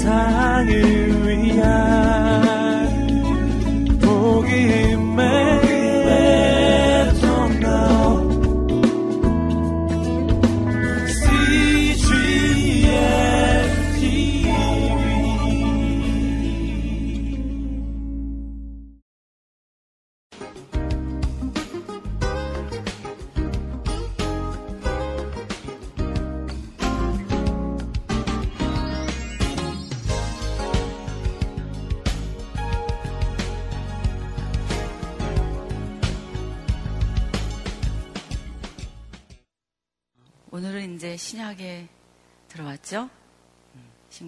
세상을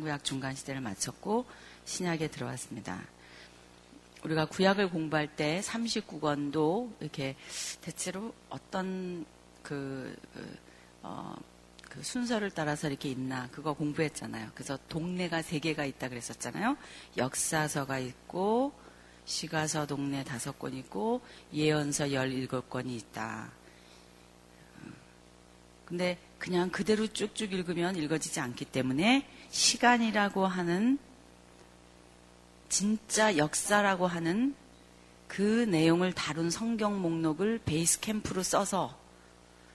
신구약 중간 시대를 마쳤고 신약에 들어왔습니다. 우리가 구약을 공부할 때 39권도 이렇게 대체로 어떤 그, 그, 어, 그 순서를 따라서 이렇게 있나 그거 공부했잖아요. 그래서 동네가 세 개가 있다 그랬었잖아요. 역사서가 있고 시가서 동네 다섯 권 있고 예언서 열일곱 권이 있다. 음, 근데 그냥 그대로 쭉쭉 읽으면 읽어지지 않기 때문에 시간이라고 하는 진짜 역사라고 하는 그 내용을 다룬 성경 목록을 베이스 캠프로 써서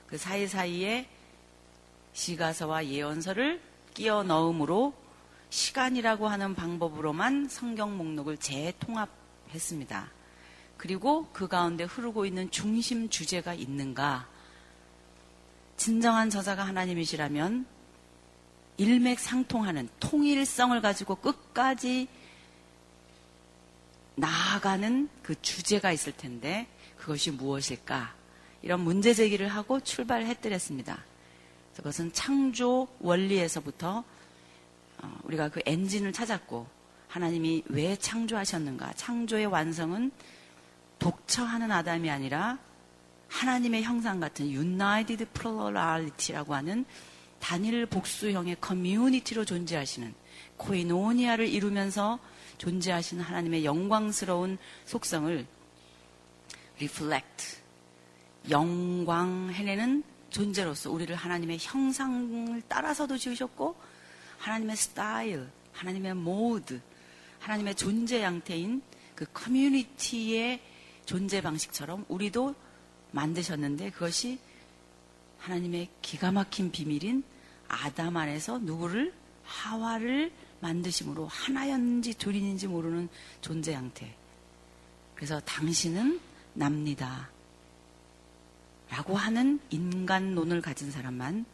그 사이사이에 시가서와 예언서를 끼워 넣음으로 시간이라고 하는 방법으로만 성경 목록을 재통합했습니다. 그리고 그 가운데 흐르고 있는 중심 주제가 있는가 진정한 저자가 하나님이시라면 일맥상통하는 통일성을 가지고 끝까지 나아가는 그 주제가 있을 텐데 그것이 무엇일까? 이런 문제 제기를 하고 출발했더랬습니다. 그것은 창조 원리에서부터 어, 우리가 그 엔진을 찾았고 하나님이 왜 창조하셨는가? 창조의 완성은 독처하는 아담이 아니라 하나님의 형상 같은 United Plurality라고 하는 단일 복수형의 커뮤니티로 존재하시는 코이노니아를 이루면서 존재하시는 하나님의 영광스러운 속성을 reflect, 영광 해내는 존재로서 우리를 하나님의 형상을 따라서도 지으셨고 하나님의 스타일, 하나님의 모드, 하나님의 존재 양태인 그 커뮤니티의 존재 방식처럼 우리도 만드셨는데 그것이 하나님의 기가 막힌 비밀인 아담 안에서 누구를 하와를 만드심으로 하나였는지 둘이는지 모르는 존재 형태. 그래서 당신은 납니다. 라고 하는 인간론을 가진 사람만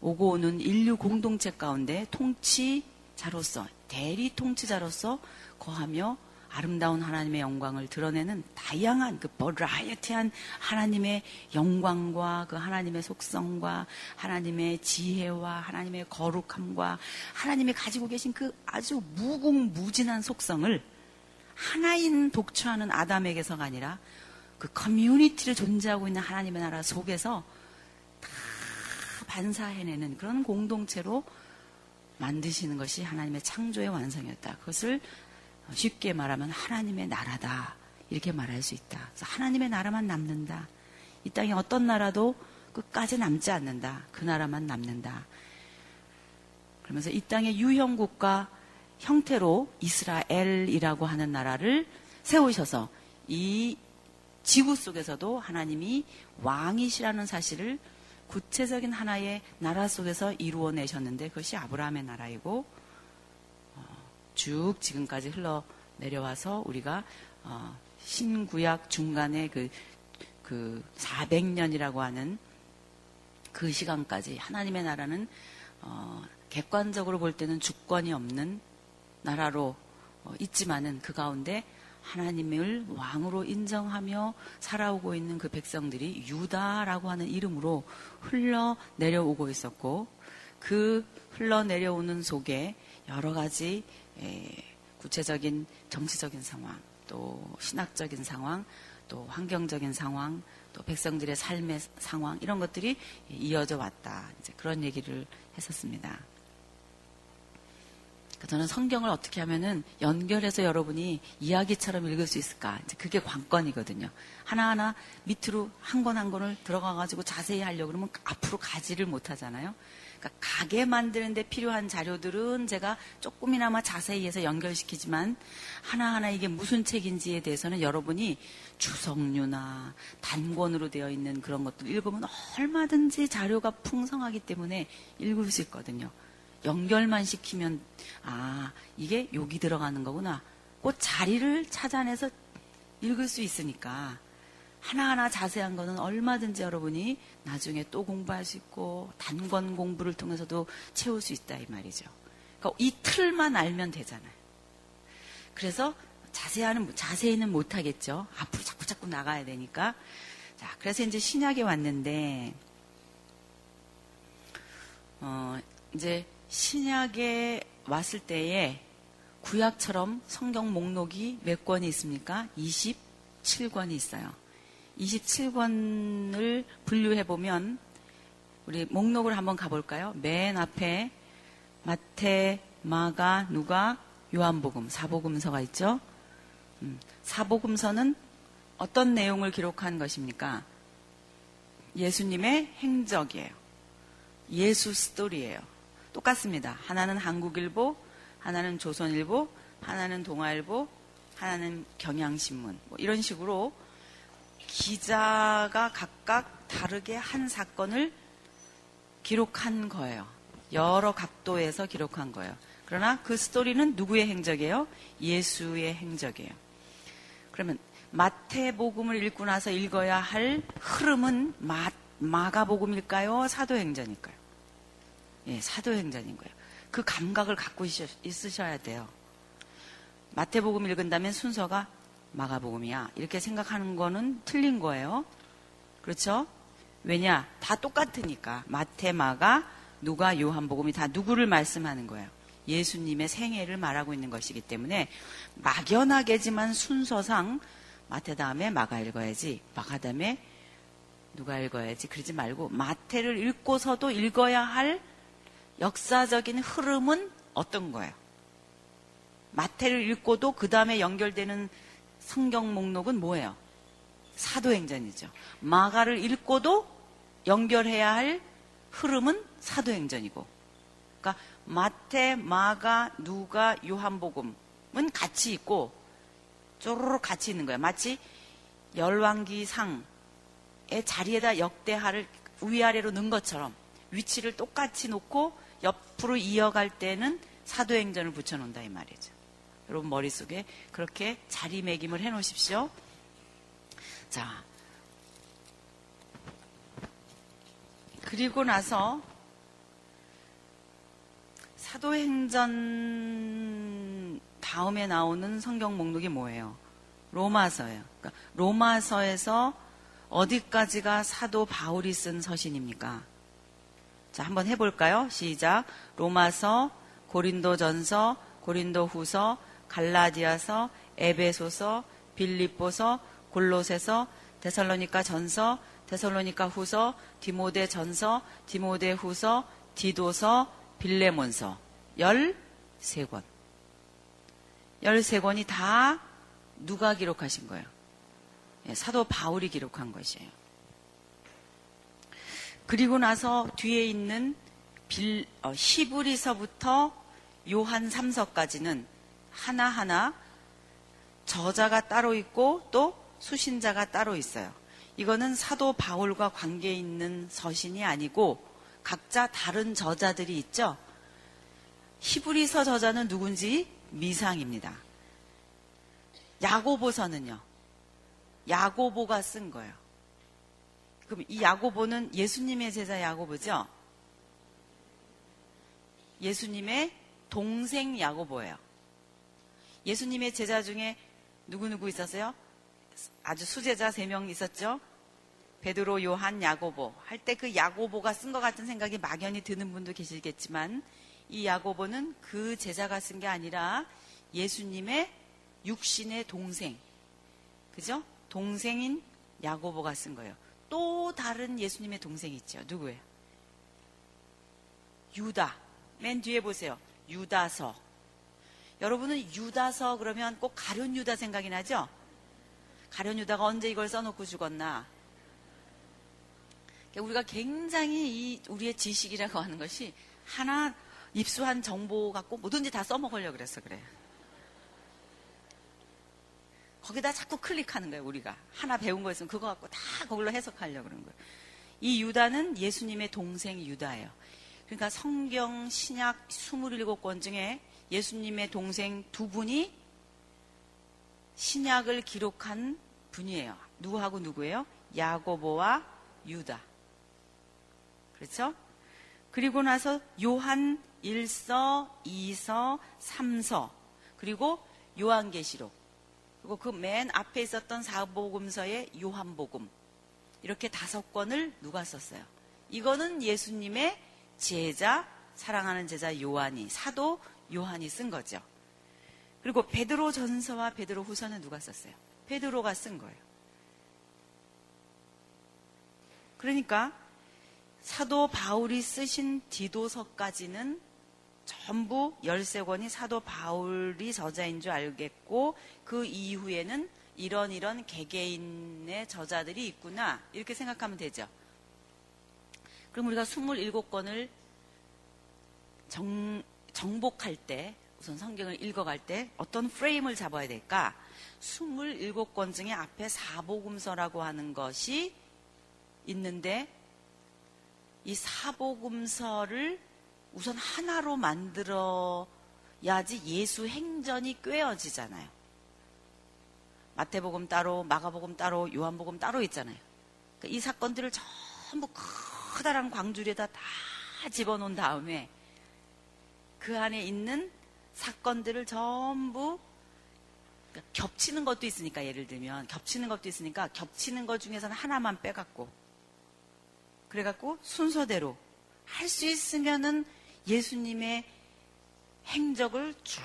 오고 오는 인류 공동체 가운데 통치자로서, 대리 통치자로서 거하며 아름다운 하나님의 영광을 드러내는 다양한 그 버라이어티한 하나님의 영광과 그 하나님의 속성과 하나님의 지혜와 하나님의 거룩함과 하나님이 가지고 계신 그 아주 무궁무진한 속성을 하나인 독처하는 아담에게서가 아니라 그 커뮤니티를 존재하고 있는 하나님의 나라 속에서 다 반사해내는 그런 공동체로 만드시는 것이 하나님의 창조의 완성이었다. 그것을 쉽게 말하면 하나님의 나라다. 이렇게 말할 수 있다. 하나님의 나라만 남는다. 이 땅에 어떤 나라도 끝까지 남지 않는다. 그 나라만 남는다. 그러면서 이 땅의 유형국가 형태로 이스라엘이라고 하는 나라를 세우셔서 이 지구 속에서도 하나님이 왕이시라는 사실을 구체적인 하나의 나라 속에서 이루어내셨는데 그것이 아브라함의 나라이고 쭉 지금까지 흘러 내려와서 우리가 어, 신구약 중간에 그, 그 400년이라고 하는 그 시간까지 하나님의 나라는 어, 객관적으로 볼 때는 주권이 없는 나라로 어, 있지만은 그 가운데 하나님을 왕으로 인정하며 살아오고 있는 그 백성들이 유다라고 하는 이름으로 흘러 내려오고 있었고 그 흘러 내려오는 속에 여러 가지 예, 구체적인 정치적인 상황, 또 신학적인 상황, 또 환경적인 상황, 또 백성들의 삶의 상황 이런 것들이 이어져 왔다. 이제 그런 얘기를 했었습니다. 저는 성경을 어떻게 하면은 연결해서 여러분이 이야기처럼 읽을 수 있을까? 이제 그게 관건이거든요. 하나하나 밑으로 한 권한 권을 들어가 가지고 자세히 하려고 그러면 앞으로 가지를 못하잖아요. 그러니까 가게 만드는데 필요한 자료들은 제가 조금이나마 자세히 해서 연결시키지만 하나하나 이게 무슨 책인지에 대해서는 여러분이 주석류나 단권으로 되어 있는 그런 것들 읽으면 얼마든지 자료가 풍성하기 때문에 읽을 수 있거든요. 연결만 시키면 아 이게 여기 들어가는 거구나. 그 자리를 찾아내서 읽을 수 있으니까 하나하나 자세한 거는 얼마든지 여러분이 나중에 또 공부할 수 있고 단권 공부를 통해서도 채울 수 있다 이 말이죠. 그러니까 이 틀만 알면 되잖아요. 그래서 자세하는 자세히는 못 하겠죠. 앞으로 자꾸 자꾸 나가야 되니까. 자, 그래서 이제 신약에 왔는데 어, 이제 신약에 왔을 때에 구약처럼 성경 목록이 몇 권이 있습니까? 27권이 있어요. 27권을 분류해 보면 우리 목록을 한번 가볼까요? 맨 앞에 마태, 마가, 누가, 요한복음, 사복음서가 있죠. 음, 사복음서는 어떤 내용을 기록한 것입니까? 예수님의 행적이에요. 예수 스토리예요. 똑같습니다. 하나는 한국일보, 하나는 조선일보, 하나는 동아일보, 하나는 경향신문. 뭐 이런 식으로 기자가 각각 다르게 한 사건을 기록한 거예요. 여러 각도에서 기록한 거예요. 그러나 그 스토리는 누구의 행적이에요? 예수의 행적이에요. 그러면 마태복음을 읽고 나서 읽어야 할 흐름은 마, 마가복음일까요? 사도행전일까요? 예, 사도행전인 거예요. 그 감각을 갖고 있으셔야 돼요. 마태복음 읽은다면 순서가 마가복음이야. 이렇게 생각하는 거는 틀린 거예요. 그렇죠? 왜냐? 다 똑같으니까. 마태, 마가, 누가, 요한복음이 다 누구를 말씀하는 거예요. 예수님의 생애를 말하고 있는 것이기 때문에 막연하게지만 순서상 마태 다음에 마가 읽어야지. 마가 다음에 누가 읽어야지. 그러지 말고 마태를 읽고서도 읽어야 할 역사적인 흐름은 어떤 거예요? 마태를 읽고도 그 다음에 연결되는 성경 목록은 뭐예요? 사도행전이죠. 마가를 읽고도 연결해야 할 흐름은 사도행전이고. 그러니까 마태, 마가, 누가, 요한복음은 같이 있고 쪼르륵 같이 있는 거예요. 마치 열왕기상의 자리에다 역대하를 위아래로 넣은 것처럼 위치를 똑같이 놓고 옆으로 이어갈 때는 사도행전을 붙여놓는다 이 말이죠. 여러분 머릿속에 그렇게 자리매김을 해 놓으십시오. 자, 그리고 나서 사도행전 다음에 나오는 성경 목록이 뭐예요? 로마서예요. 그러니까 로마서에서 어디까지가 사도 바울이 쓴 서신입니까? 자, 한번 해볼까요? 시작. 로마서, 고린도전서, 고린도후서, 갈라디아서, 에베소서, 빌립보서, 골로새서, 데살로니카 전서, 데살로니카 후서, 디모데 전서, 디모데 후서, 디도서, 빌레몬서 13권. 13권이 다 누가 기록하신 거예요? 예, 사도 바울이 기록한 것이에요. 그리고 나서 뒤에 있는 빌, 어, 히브리서부터 요한 3서까지는 하나하나 저자가 따로 있고 또 수신자가 따로 있어요. 이거는 사도 바울과 관계 있는 서신이 아니고 각자 다른 저자들이 있죠. 히브리서 저자는 누군지 미상입니다. 야고보서는요. 야고보가 쓴 거예요. 그럼 이 야고보는 예수님의 제자 야고보죠? 예수님의 동생 야고보예요. 예수님의 제자 중에 누구누구 있었어요? 아주 수제자 세 명 있었죠? 베드로, 요한, 야고보. 할 때 그 야고보가 쓴 것 같은 생각이 막연히 드는 분도 계시겠지만 이 야고보는 그 제자가 쓴 게 아니라 예수님의 육신의 동생. 그죠? 동생인 야고보가 쓴 거예요. 또 다른 예수님의 동생이 있죠. 누구예요? 유다. 맨 뒤에 보세요. 유다서. 여러분은 유다서 그러면 꼭 가룟 유다 생각이 나죠? 가룟 유다가 언제 이걸 써놓고 죽었나? 그러니까 우리가 굉장히 이 우리의 지식이라고 하는 것이 하나 입수한 정보 갖고 뭐든지 다 써먹으려고 그래서 그래요. 거기다 자꾸 클릭하는 거예요, 우리가. 하나 배운 거 있으면 그거 갖고 다 그걸로 해석하려고 그러는 거예요. 이 유다는 예수님의 동생 유다예요. 그러니까 성경 신약 27권 중에 예수님의 동생 두 분이 신약을 기록한 분이에요. 누구하고 누구예요? 야고보와 유다. 그렇죠? 그리고 나서 요한 1서, 2서, 3서, 그리고 요한계시록. 그리고 그 맨 앞에 있었던 사복음서의 요한복음. 이렇게 다섯 권을 누가 썼어요? 이거는 예수님의 제자, 사랑하는 제자 요한이, 사도 요한이 쓴 거죠. 그리고 베드로 전서와 베드로 후서는 누가 썼어요? 베드로가 쓴 거예요. 그러니까 사도 바울이 쓰신 디도서까지는 전부 13권이 사도 바울이 저자인 줄 알겠고 그 이후에는 이런 이런 개개인의 저자들이 있구나 이렇게 생각하면 되죠. 그럼 우리가 27권을 정, 정복할 때 우선 성경을 읽어갈 때 어떤 프레임을 잡아야 될까? 27권 중에 앞에 사복음서라고 하는 것이 있는데 이 사복음서를 우선 하나로 만들어야지 예수 행전이 꿰어지잖아요. 마태복음 따로, 마가복음 따로, 요한복음 따로 있잖아요. 그러니까 이 사건들을 전부 커다란 광주리에다 다 집어넣은 다음에 그 안에 있는 사건들을 전부 겹치는 것도 있으니까 예를 들면 겹치는 것도 있으니까 겹치는 것 중에서는 하나만 빼갖고 그래갖고 순서대로 할 수 있으면은 예수님의 행적을 쭉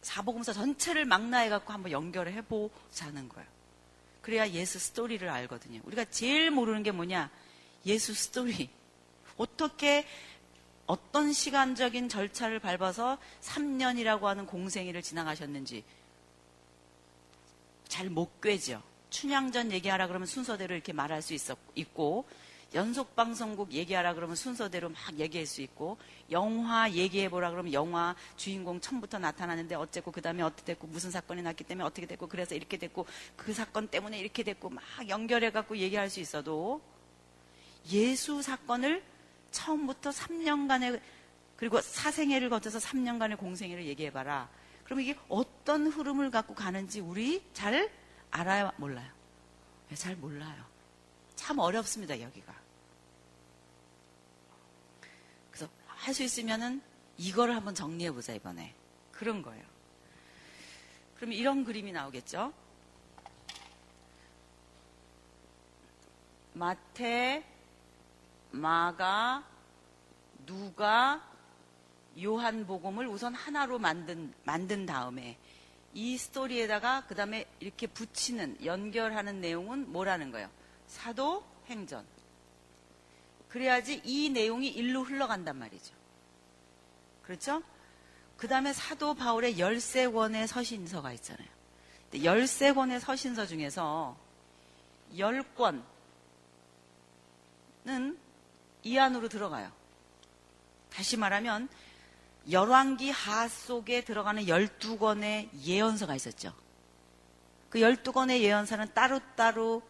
사복음서 전체를 망라해갖고 한번 연결을 해보자는 거예요. 그래야 예수 스토리를 알거든요. 우리가 제일 모르는 게 뭐냐? 예수 스토리. 어떻게 어떤 시간적인 절차를 밟아서 3년이라고 하는 공생애를 지나가셨는지 잘 못 꿰죠. 춘향전 얘기하라 그러면 순서대로 이렇게 말할 수 있고 연속 방송국 얘기하라 그러면 순서대로 막 얘기할 수 있고 영화 얘기해보라 그러면 영화 주인공 처음부터 나타나는데 어쨌고 그 다음에 어떻게 됐고 무슨 사건이 났기 때문에 어떻게 됐고 그래서 이렇게 됐고 그 사건 때문에 이렇게 됐고 막 연결해갖고 얘기할 수 있어도 예수 사건을 처음부터 3년간의 그리고 사생애를 거쳐서 3년간의 공생애를 얘기해봐라. 그러면 이게 어떤 흐름을 갖고 가는지 우리 잘 알아요? 몰라요? 네, 잘 몰라요. 참 어렵습니다, 여기가. 그래서 할 수 있으면은 이거를 한번 정리해보자, 이번에. 그런 거예요. 그럼 이런 그림이 나오겠죠? 마태, 마가, 누가, 요한복음을 우선 하나로 만든, 만든 다음에 이 스토리에다가 그 다음에 이렇게 붙이는, 연결하는 내용은 뭐라는 거예요? 사도 행전. 그래야지 이 내용이 일로 흘러간단 말이죠. 그렇죠? 그 다음에 사도 바울의 13권의 서신서가 있잖아요. 13권의 서신서 중에서 10권은 이 안으로 들어가요. 다시 말하면 열왕기 하 속에 들어가는 12권의 예언서가 있었죠. 그 12권의 예언서는 따로따로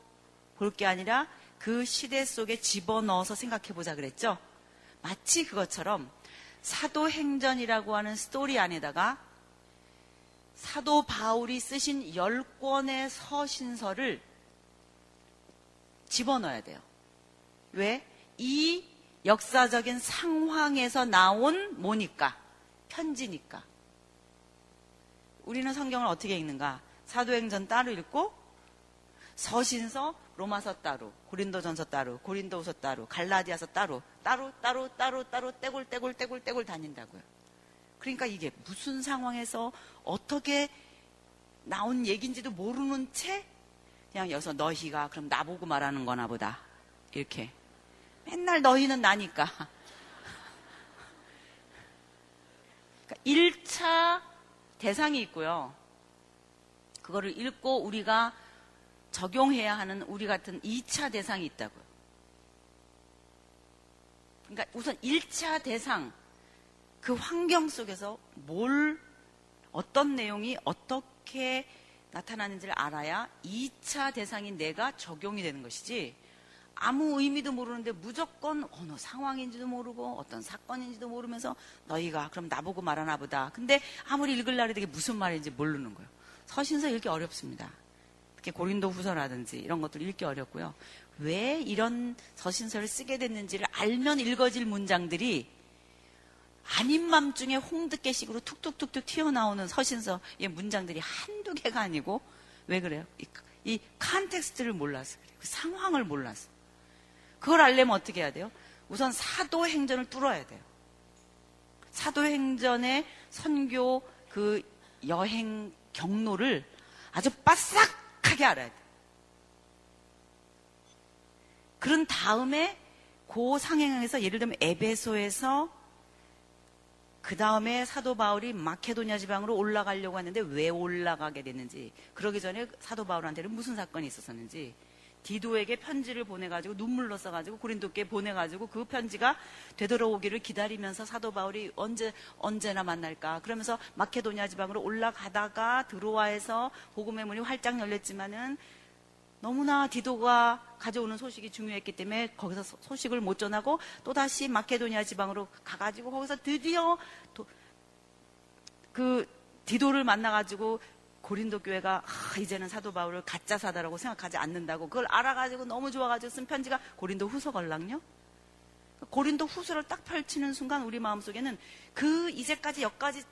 볼 게 아니라 그 시대 속에 집어넣어서 생각해 보자 그랬죠. 마치 그것처럼 사도행전이라고 하는 스토리 안에다가 사도 바울이 쓰신 10권의 서신서를 집어넣어야 돼요. 왜? 이 역사적인 상황에서 나온 뭐니까? 편지니까. 우리는 성경을 어떻게 읽는가? 사도행전 따로 읽고 서신서 로마서 따로, 고린도전서 따로, 고린도후서 따로, 갈라디아서 따로, 따로 따로 따로 따로 떼굴 떼굴 떼굴 떼굴 다닌다고요. 그러니까 이게 무슨 상황에서 어떻게 나온 얘기인지도 모르는 채 그냥 여기서 너희가 그럼 나보고 말하는 거나 보다. 이렇게 맨날 너희는 나니까. 그러니까 그러니까 1차 대상이 있고요. 그거를 읽고 우리가 적용해야 하는 우리 같은 2차 대상이 있다고요. 그러니까 우선 1차 대상, 그 환경 속에서 뭘, 어떤 내용이 어떻게 나타나는지를 알아야 2차 대상인 내가 적용이 되는 것이지 아무 의미도 모르는데 무조건 어느 상황인지도 모르고 어떤 사건인지도 모르면서 너희가 그럼 나보고 말하나 보다. 근데 아무리 읽을라 해도 이게 무슨 말인지 모르는 거예요. 서신서 읽기 어렵습니다. 특히 고린도 후서라든지 이런 것들 읽기 어렵고요. 왜 이런 서신서를 쓰게 됐는지를 알면 읽어질 문장들이 아닌 밤중에 홍두깨식으로 툭툭툭툭 튀어나오는 서신서의 문장들이 한두 개가 아니고 왜 그래요? 이, 이 context를 몰라서 그래요. 그 상황을 몰라서. 그걸 알려면 어떻게 해야 돼요? 우선 사도행전을 뚫어야 돼요. 사도행전의 선교 그 여행 경로를 아주 빠삭하게 알아야 돼요. 그런 다음에 그 상행에서 예를 들면 에베소에서 그 다음에 사도 바울이 마케도냐 지방으로 올라가려고 하는데 왜 올라가게 됐는지, 그러기 전에 사도 바울한테는 무슨 사건이 있었었는지, 디도에게 편지를 보내가지고 눈물로 써가지고 고린도께 보내가지고 그 편지가 되돌아오기를 기다리면서 사도 바울이 언제 언제나 만날까? 그러면서 마케도냐 지방으로 올라가다가 드로아에서 복음의 문이 활짝 열렸지만은 너무나 디도가 가져오는 소식이 중요했기 때문에 거기서 소식을 못 전하고 또 다시 마케도니아 지방으로 가가지고 거기서 드디어 도, 그 디도를 만나가지고 고린도 교회가 아, 이제는 사도 바울을 가짜 사다라고 생각하지 않는다고 그걸 알아가지고 너무 좋아가지고 쓴 편지가 고린도 후서 걸랑요. 고린도 후서를 딱 펼치는 순간 우리 마음 속에는 그 이제까지 여기까지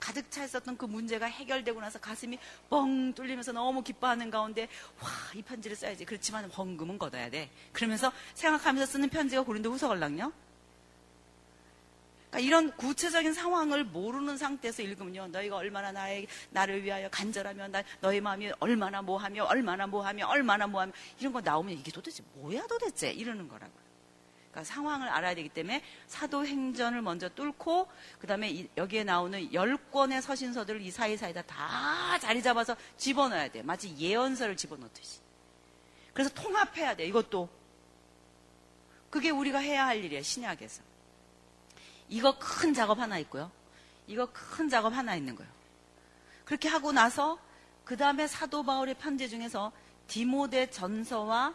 가득 차 있었던 그 문제가 해결되고 나서 가슴이 뻥 뚫리면서 너무 기뻐하는 가운데 와 이 편지를 써야지. 그렇지만 헌금은 걷어야 돼. 그러면서 생각하면서 쓰는 편지가 고린도 후서 걸랑요 그러니까 이런 구체적인 상황을 모르는 상태에서 읽으면요 너희가 얼마나 나의 나를 위하여 간절하며 나, 너희 마음이 얼마나 뭐하며 얼마나 뭐하며 얼마나 뭐하며 이런 거 나오면 이게 도대체 뭐야 도대체 이러는 거라고요 그러니까 상황을 알아야 되기 때문에 사도행전을 먼저 뚫고 그다음에 여기에 나오는 열 권의 서신서들을 이 사이사이다 다 자리 잡아서 집어넣어야 돼. 마치 예언서를 집어넣듯이. 그래서 통합해야 돼. 이것도 그게 우리가 해야 할 일이에요. 신약에서. 이거 큰 작업 하나 있고요. 이거 큰 작업 하나 있는 거예요. 그렇게 하고 나서 그 다음에 사도 바울의 편지 중에서 디모데 전서와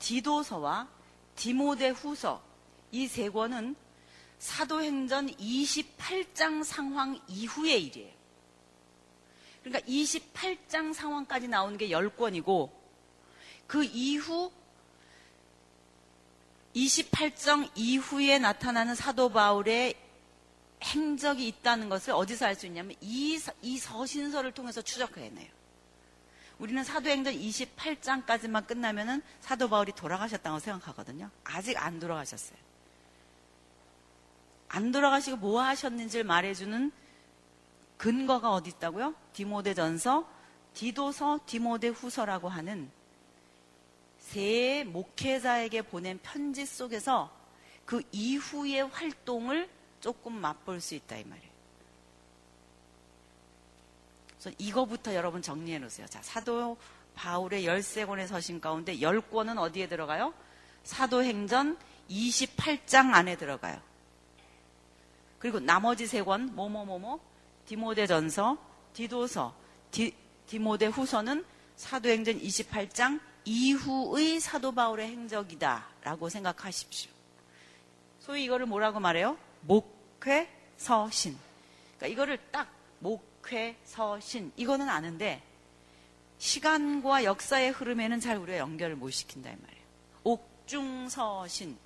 디도서와 디모데 후서 이 세 권은 사도행전 28장 상황 이후의 일이에요. 그러니까 28장 상황까지 나오는 게 10권이고 그 이후 28장 이후에 나타나는 사도 바울의 행적이 있다는 것을 어디서 알 수 있냐면 이, 이 서신서를 통해서 추적해내요. 우리는 사도행전 28장까지만 끝나면은 사도 바울이 돌아가셨다고 생각하거든요. 아직 안 돌아가셨어요. 안 돌아가시고 뭐 하셨는지를 말해주는 근거가 어디 있다고요? 디모데전서, 디도서, 디모데 후서라고 하는 세 목회자에게 보낸 편지 속에서 그 이후의 활동을 조금 맛볼 수 있다 이 말이에요. 그래서 이거부터 여러분 정리해 놓으세요. 자, 사도 바울의 13권의 서신 가운데 10권은 어디에 들어가요? 사도행전 28장 안에 들어가요. 그리고 나머지 세 권, 뭐뭐뭐뭐, 디모데 전서, 디도서, 디, 디모데 후서는 사도행전 28장 이후의 사도 바울의 행적이다라고 생각하십시오. 소위 이거를 뭐라고 말해요? 목회 서신. 그러니까 이거를 딱 목, 목회, 서신 이거는 아는데 시간과 역사의 흐름에는 잘 우리가 연결을 못 시킨다 이 말이에요. 옥중서신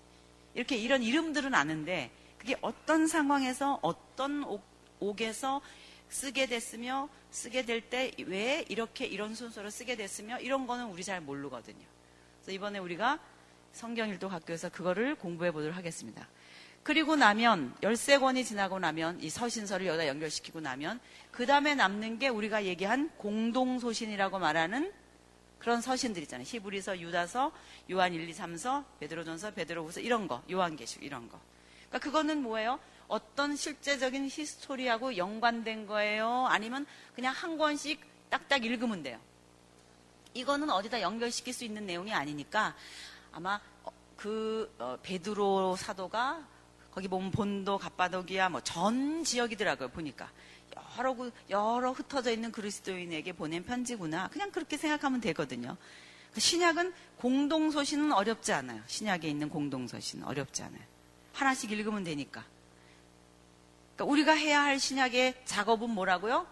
이렇게 이런 이름들은 아는데 그게 어떤 상황에서 어떤 옥, 옥에서 쓰게 됐으며 쓰게 될 때 왜 이렇게 이런 순서로 쓰게 됐으며 이런 거는 우리 잘 모르거든요. 그래서 이번에 우리가 성경일도 학교에서 그거를 공부해 보도록 하겠습니다. 그리고 나면 13권이 지나고 나면 이 서신서를 여기다 연결시키고 나면 그 다음에 남는 게 우리가 얘기한 공동소신이라고 말하는 그런 서신들 있잖아요. 히브리서, 유다서, 요한 1, 2, 3서, 베드로전서, 베드로후서 이런 거, 요한계시 이런 거. 그러니까 그거는 뭐예요? 어떤 실제적인 히스토리하고 연관된 거예요? 아니면 그냥 한 권씩 딱딱 읽으면 돼요? 이거는 어디다 연결시킬 수 있는 내용이 아니니까 아마 어, 그 어, 베드로 사도가 거기 보면 본도, 갑바도기야 뭐 전 지역이더라고요 보니까 여러 여러 흩어져 있는 그리스도인에게 보낸 편지구나 그냥 그렇게 생각하면 되거든요. 그 신약은 공동서신은 어렵지 않아요. 신약에 있는 공동서신은 어렵지 않아요. 하나씩 읽으면 되니까. 그러니까 우리가 해야 할 신약의 작업은 뭐라고요?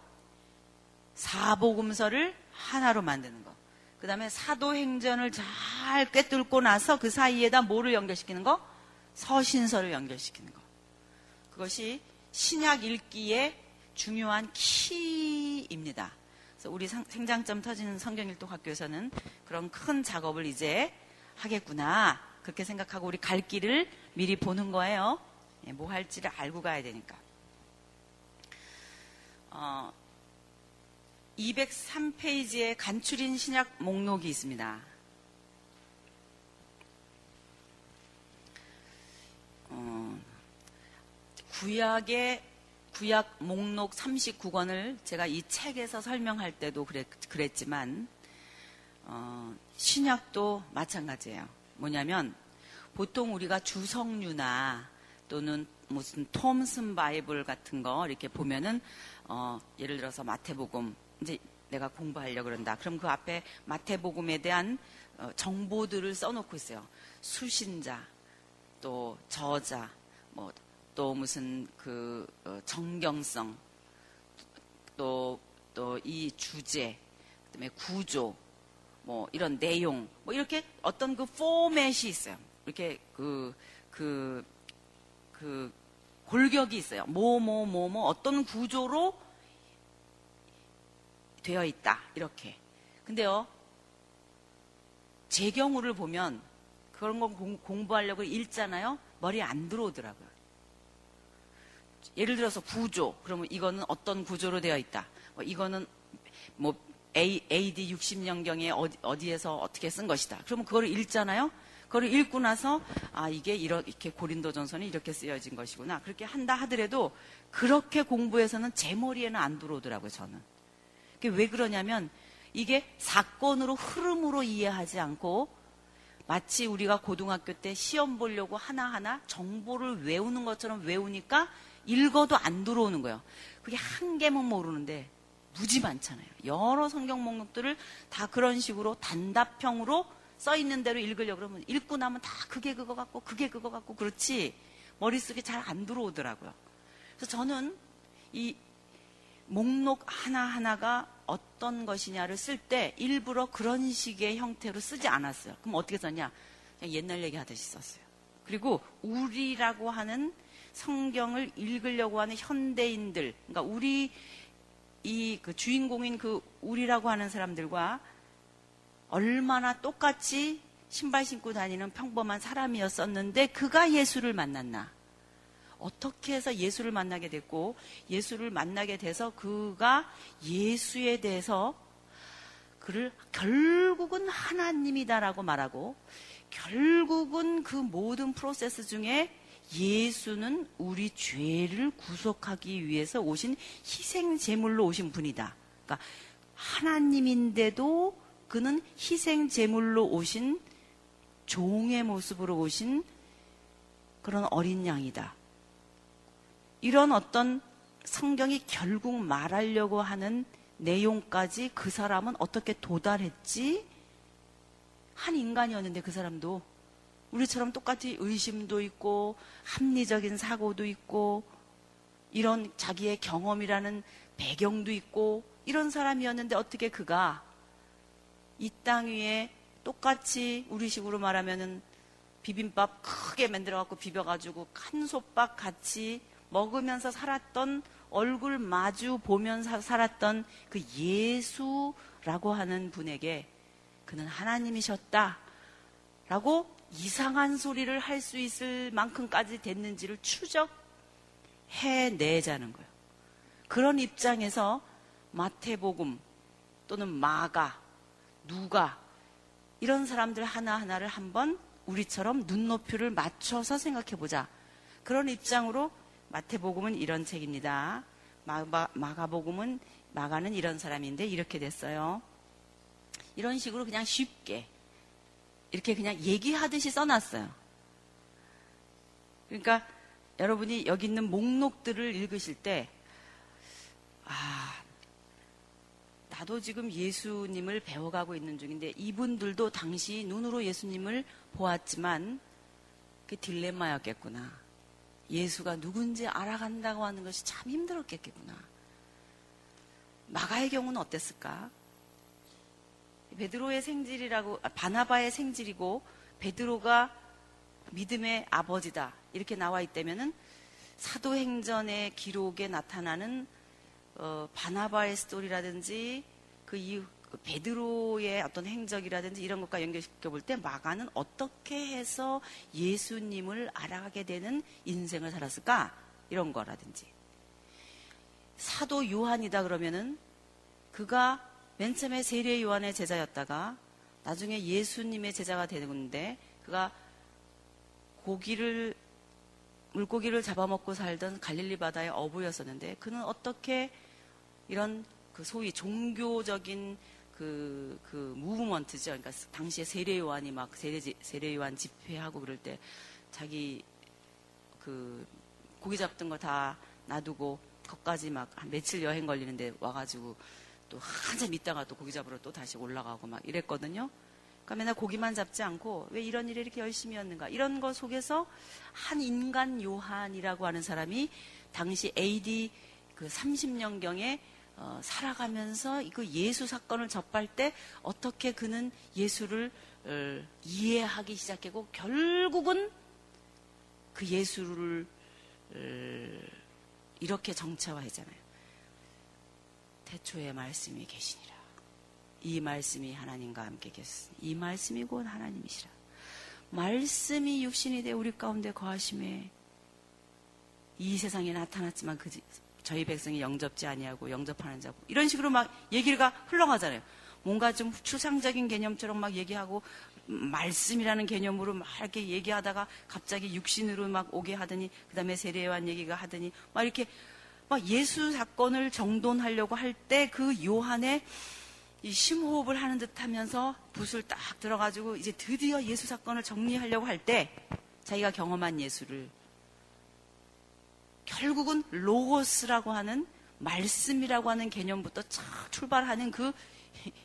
사복음서를 하나로 만드는 거. 그 다음에 사도행전을 잘 꿰뚫고 나서 그 사이에다 뭐를 연결시키는 거? 서신서를 연결시키는 거. 그것이 신약 읽기의 중요한 키입니다. 그래서 우리 생장점 터지는 성경일독학교에서는 그런 큰 작업을 이제 하겠구나. 그렇게 생각하고 우리 갈 길을 미리 보는 거예요. 예, 뭐 할지를 알고 가야 되니까. 어, 203페이지에 간추린 신약 목록이 있습니다. 어, 구약의 구약 목록 39권을 제가 이 책에서 설명할 때도 그랬, 지만 어, 신약도 마찬가지예요. 뭐냐면 보통 우리가 주성류나 또는 무슨 톰슨 바이블 같은 거 이렇게 보면은 어, 예를 들어서 마태복음 이제 내가 공부하려고 그런다. 그럼 그 앞에 마태복음에 대한 어, 정보들을 써놓고 있어요. 수신자, 또 저자, 뭐 또 무슨 그 어, 정경성, 또 또 이 주제, 그다음에 구조, 뭐 이런 내용, 뭐 이렇게 어떤 그 포맷이 있어요. 이렇게 그 그, 그 골격이 있어요. 뭐, 뭐, 뭐, 뭐, 어떤 구조로 되어 있다. 이렇게. 근데요, 제 경우를 보면 그런 거 공, 부하려고 읽잖아요. 머리에 안 들어오더라고요. 예를 들어서 구조. 그러면 이거는 어떤 구조로 되어 있다. 뭐 이거는 뭐 AD 60년경에 어디, 어디에서 어떻게 쓴 것이다. 그러면 그거를 읽잖아요. 그걸 읽고 나서 아 이게 이렇게 고린도전선이 이렇게 쓰여진 것이구나 그렇게 한다 하더라도 그렇게 공부해서는 제 머리에는 안 들어오더라고요 저는 왜 그러냐면 이게 사건으로 흐름으로 이해하지 않고 마치 우리가 고등학교 때 시험 보려고 하나하나 정보를 외우는 것처럼 외우니까 읽어도 안 들어오는 거예요. 그게 한 개만 모르는데 무지 많잖아요. 여러 성경 목록들을 다 그런 식으로 단답형으로 써 있는 대로 읽으려고 그러면 읽고 나면 다 그게 그거 같고 그게 그거 같고 그렇지 머릿속에 잘 안 들어오더라고요. 그래서 저는 이 목록 하나하나가 어떤 것이냐를 쓸 때 일부러 그런 식의 형태로 쓰지 않았어요. 그럼 어떻게 썼냐? 그냥 옛날 얘기 하듯이 썼어요. 그리고 우리라고 하는 성경을 읽으려고 하는 현대인들, 그러니까 우리 이 그 주인공인 그 우리라고 하는 사람들과 얼마나 똑같이 신발 신고 다니는 평범한 사람이었었는데 그가 예수를 만났나? 어떻게 해서 예수를 만나게 됐고 예수를 만나게 돼서 그가 예수에 대해서 그를 결국은 하나님이다라고 말하고 결국은 그 모든 프로세스 중에 예수는 우리 죄를 구속하기 위해서 오신 희생 제물로 오신 분이다. 그러니까 하나님인데도 그는 희생 제물로 오신 종의 모습으로 오신 그런 어린 양이다. 이런 어떤 성경이 결국 말하려고 하는 내용까지 그 사람은 어떻게 도달했지? 한 인간이었는데 그 사람도 우리처럼 똑같이 의심도 있고 합리적인 사고도 있고 이런 자기의 경험이라는 배경도 있고 이런 사람이었는데 어떻게 그가 이 땅 위에 똑같이 우리식으로 말하면은 비빔밥 크게 만들어 갖고 비벼 가지고 칸솥밥 같이 먹으면서 살았던 얼굴 마주 보면서 살았던 그 예수라고 하는 분에게 그는 하나님이셨다. 라고 이상한 소리를 할 수 있을 만큼까지 됐는지를 추적해 내자는 거예요. 그런 입장에서 마태복음 또는 마가, 누가 이런 사람들 하나하나를 한번 우리처럼 눈높이를 맞춰서 생각해 보자. 그런 입장으로 마태복음은 이런 책입니다. 마가, 마가복음은 마가는 이런 사람인데 이렇게 됐어요. 이런 식으로 그냥 쉽게 이렇게 그냥 얘기하듯이 써놨어요. 그러니까 여러분이 여기 있는 목록들을 읽으실 때, 아, 나도 지금 예수님을 배워가고 있는 중인데 이분들도 당시 눈으로 예수님을 보았지만 그 딜레마였겠구나. 예수가 누군지 알아간다고 하는 것이 참 힘들었겠구나. 마가의 경우는 어땠을까? 베드로의 생질이라고 아, 바나바의 생질이고 베드로가 믿음의 아버지다 이렇게 나와 있다면은 사도행전의 기록에 나타나는 어, 바나바의 스토리라든지 그 이후 그 베드로의 어떤 행적이라든지 이런 것과 연결시켜 볼 때 마가는 어떻게 해서 예수님을 알아가게 되는 인생을 살았을까? 이런 거라든지. 사도 요한이다 그러면은 그가 맨 처음에 세례 요한의 제자였다가 나중에 예수님의 제자가 되는데 그가 고기를 물고기를 잡아먹고 살던 갈릴리 바다의 어부였었는데 그는 어떻게 이런 그 소위 종교적인 그, 그, 무브먼트죠. 그러니까 당시에 세례 요한이 막 세례, 세례 요한 집회하고 그럴 때 자기 그 고기 잡던 거 다 놔두고 거기까지 막 며칠 여행 걸리는데 와가지고 또 한참 있다가 또 고기 잡으러 또 다시 올라가고 막 이랬거든요. 그러니까 맨날 고기만 잡지 않고 왜 이런 일에 이렇게 열심히 했는가 이런 것 속에서 한 인간 요한이라고 하는 사람이 당시 AD 그 30년경에 어, 살아가면서 그 예수 사건을 접할 때 어떻게 그는 예수를 어, 이해하기 시작했고 결국은 그 예수를 어, 이렇게 정체화했잖아요. 태초에 말씀이 계시니라. 이 말씀이 하나님과 함께 계셨으니 이 말씀이 곧 하나님이시라. 말씀이 육신이 돼 우리 가운데 거하심에 이 세상에 나타났지만 그 저희 백성이 영접지 아니하고 영접하는 자고 이런 식으로 막 얘기가 흘러가잖아요. 뭔가 좀 추상적인 개념처럼 막 얘기하고 말씀이라는 개념으로 막 이렇게 얘기하다가 갑자기 육신으로 막 오게 하더니 그다음에 세례요한 얘기가 하더니 막 이렇게 막 예수 사건을 정돈하려고 할 때 그 요한의 이 심호흡을 하는 듯 하면서 붓을 딱 들어가지고 이제 드디어 예수 사건을 정리하려고 할 때 자기가 경험한 예수를 결국은 로고스라고 하는 말씀이라고 하는 개념부터 착 출발하는 그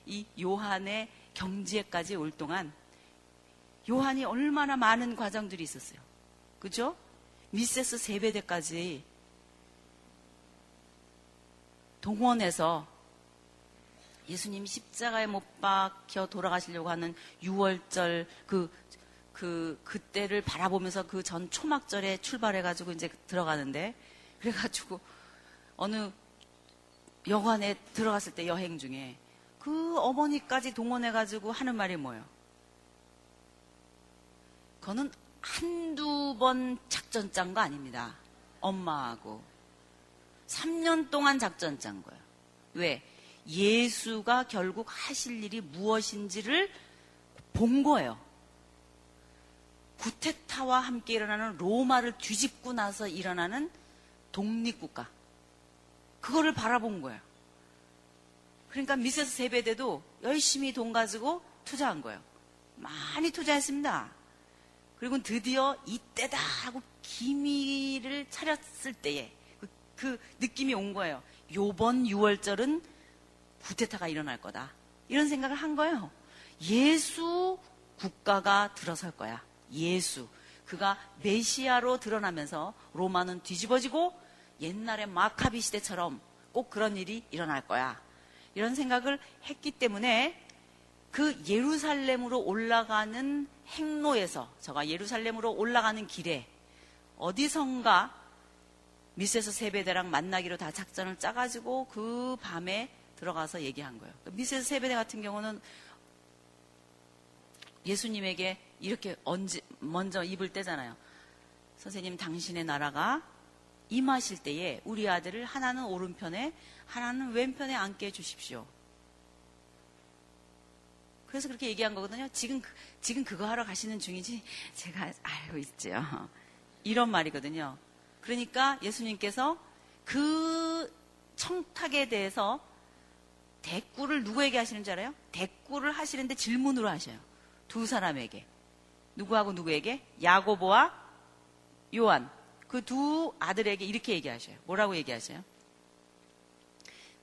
이 요한의 경지에까지 올 동안 요한이 얼마나 많은 과정들이 있었어요. 그죠? 미세스 세배대까지 동원해서 예수님 십자가에 못 박혀 돌아가시려고 하는 6월절 그, 그, 그때를 바라보면서 그 전 초막절에 출발해가지고 이제 들어가는데, 그래가지고 어느 여관에 들어갔을 때 여행 중에 그 어머니까지 동원해가지고 하는 말이 뭐예요? 그거는 한두 번 작전 짠 거 아닙니다. 엄마하고. 3년 동안 작전 짠 거예요. 왜? 예수가 결국 하실 일이 무엇인지를 본 거예요. 구테타와 함께 일어나는 로마를 뒤집고 나서 일어나는 독립국가. 그거를 바라본 거예요. 그러니까 미세스 세배대도 열심히 돈 가지고 투자한 거예요. 많이 투자했습니다. 그리고 드디어 이때다 하고 기미를 차렸을 때에 그, 그 느낌이 온 거예요. 요번 6월절은 구테타가 일어날 거다. 이런 생각을 한 거예요. 예수 국가가 들어설 거야. 예수. 그가 메시아로 드러나면서 로마는 뒤집어지고 옛날의 마카비 시대처럼 꼭 그런 일이 일어날 거야. 이런 생각을 했기 때문에 그 예루살렘으로 올라가는 행로에서 저가 예루살렘으로 올라가는 길에 어디선가 미세스 세배대랑 만나기로 다 작전을 짜가지고 그 밤에 들어가서 얘기한 거예요. 미세스 세배대 같은 경우는 예수님에게 이렇게 언제, 먼저 입을 떼잖아요. 선생님, 당신의 나라가 임하실 때에 우리 아들을 하나는 오른편에, 하나는 왼편에 앉게 해주십시오. 그래서 그렇게 얘기한 거거든요. 지금, 그, 지금 그거 하러 가시는 중이지 제가 알고 있죠. 이런 말이거든요. 그러니까 예수님께서 그 청탁에 대해서 대꾸를 누구에게 하시는 줄 알아요? 대꾸를 하시는데 질문으로 하셔요. 두 사람에게. 누구하고 누구에게? 야고보와 요한. 그 두 아들에게 이렇게 얘기하셔요. 뭐라고 얘기하셔요?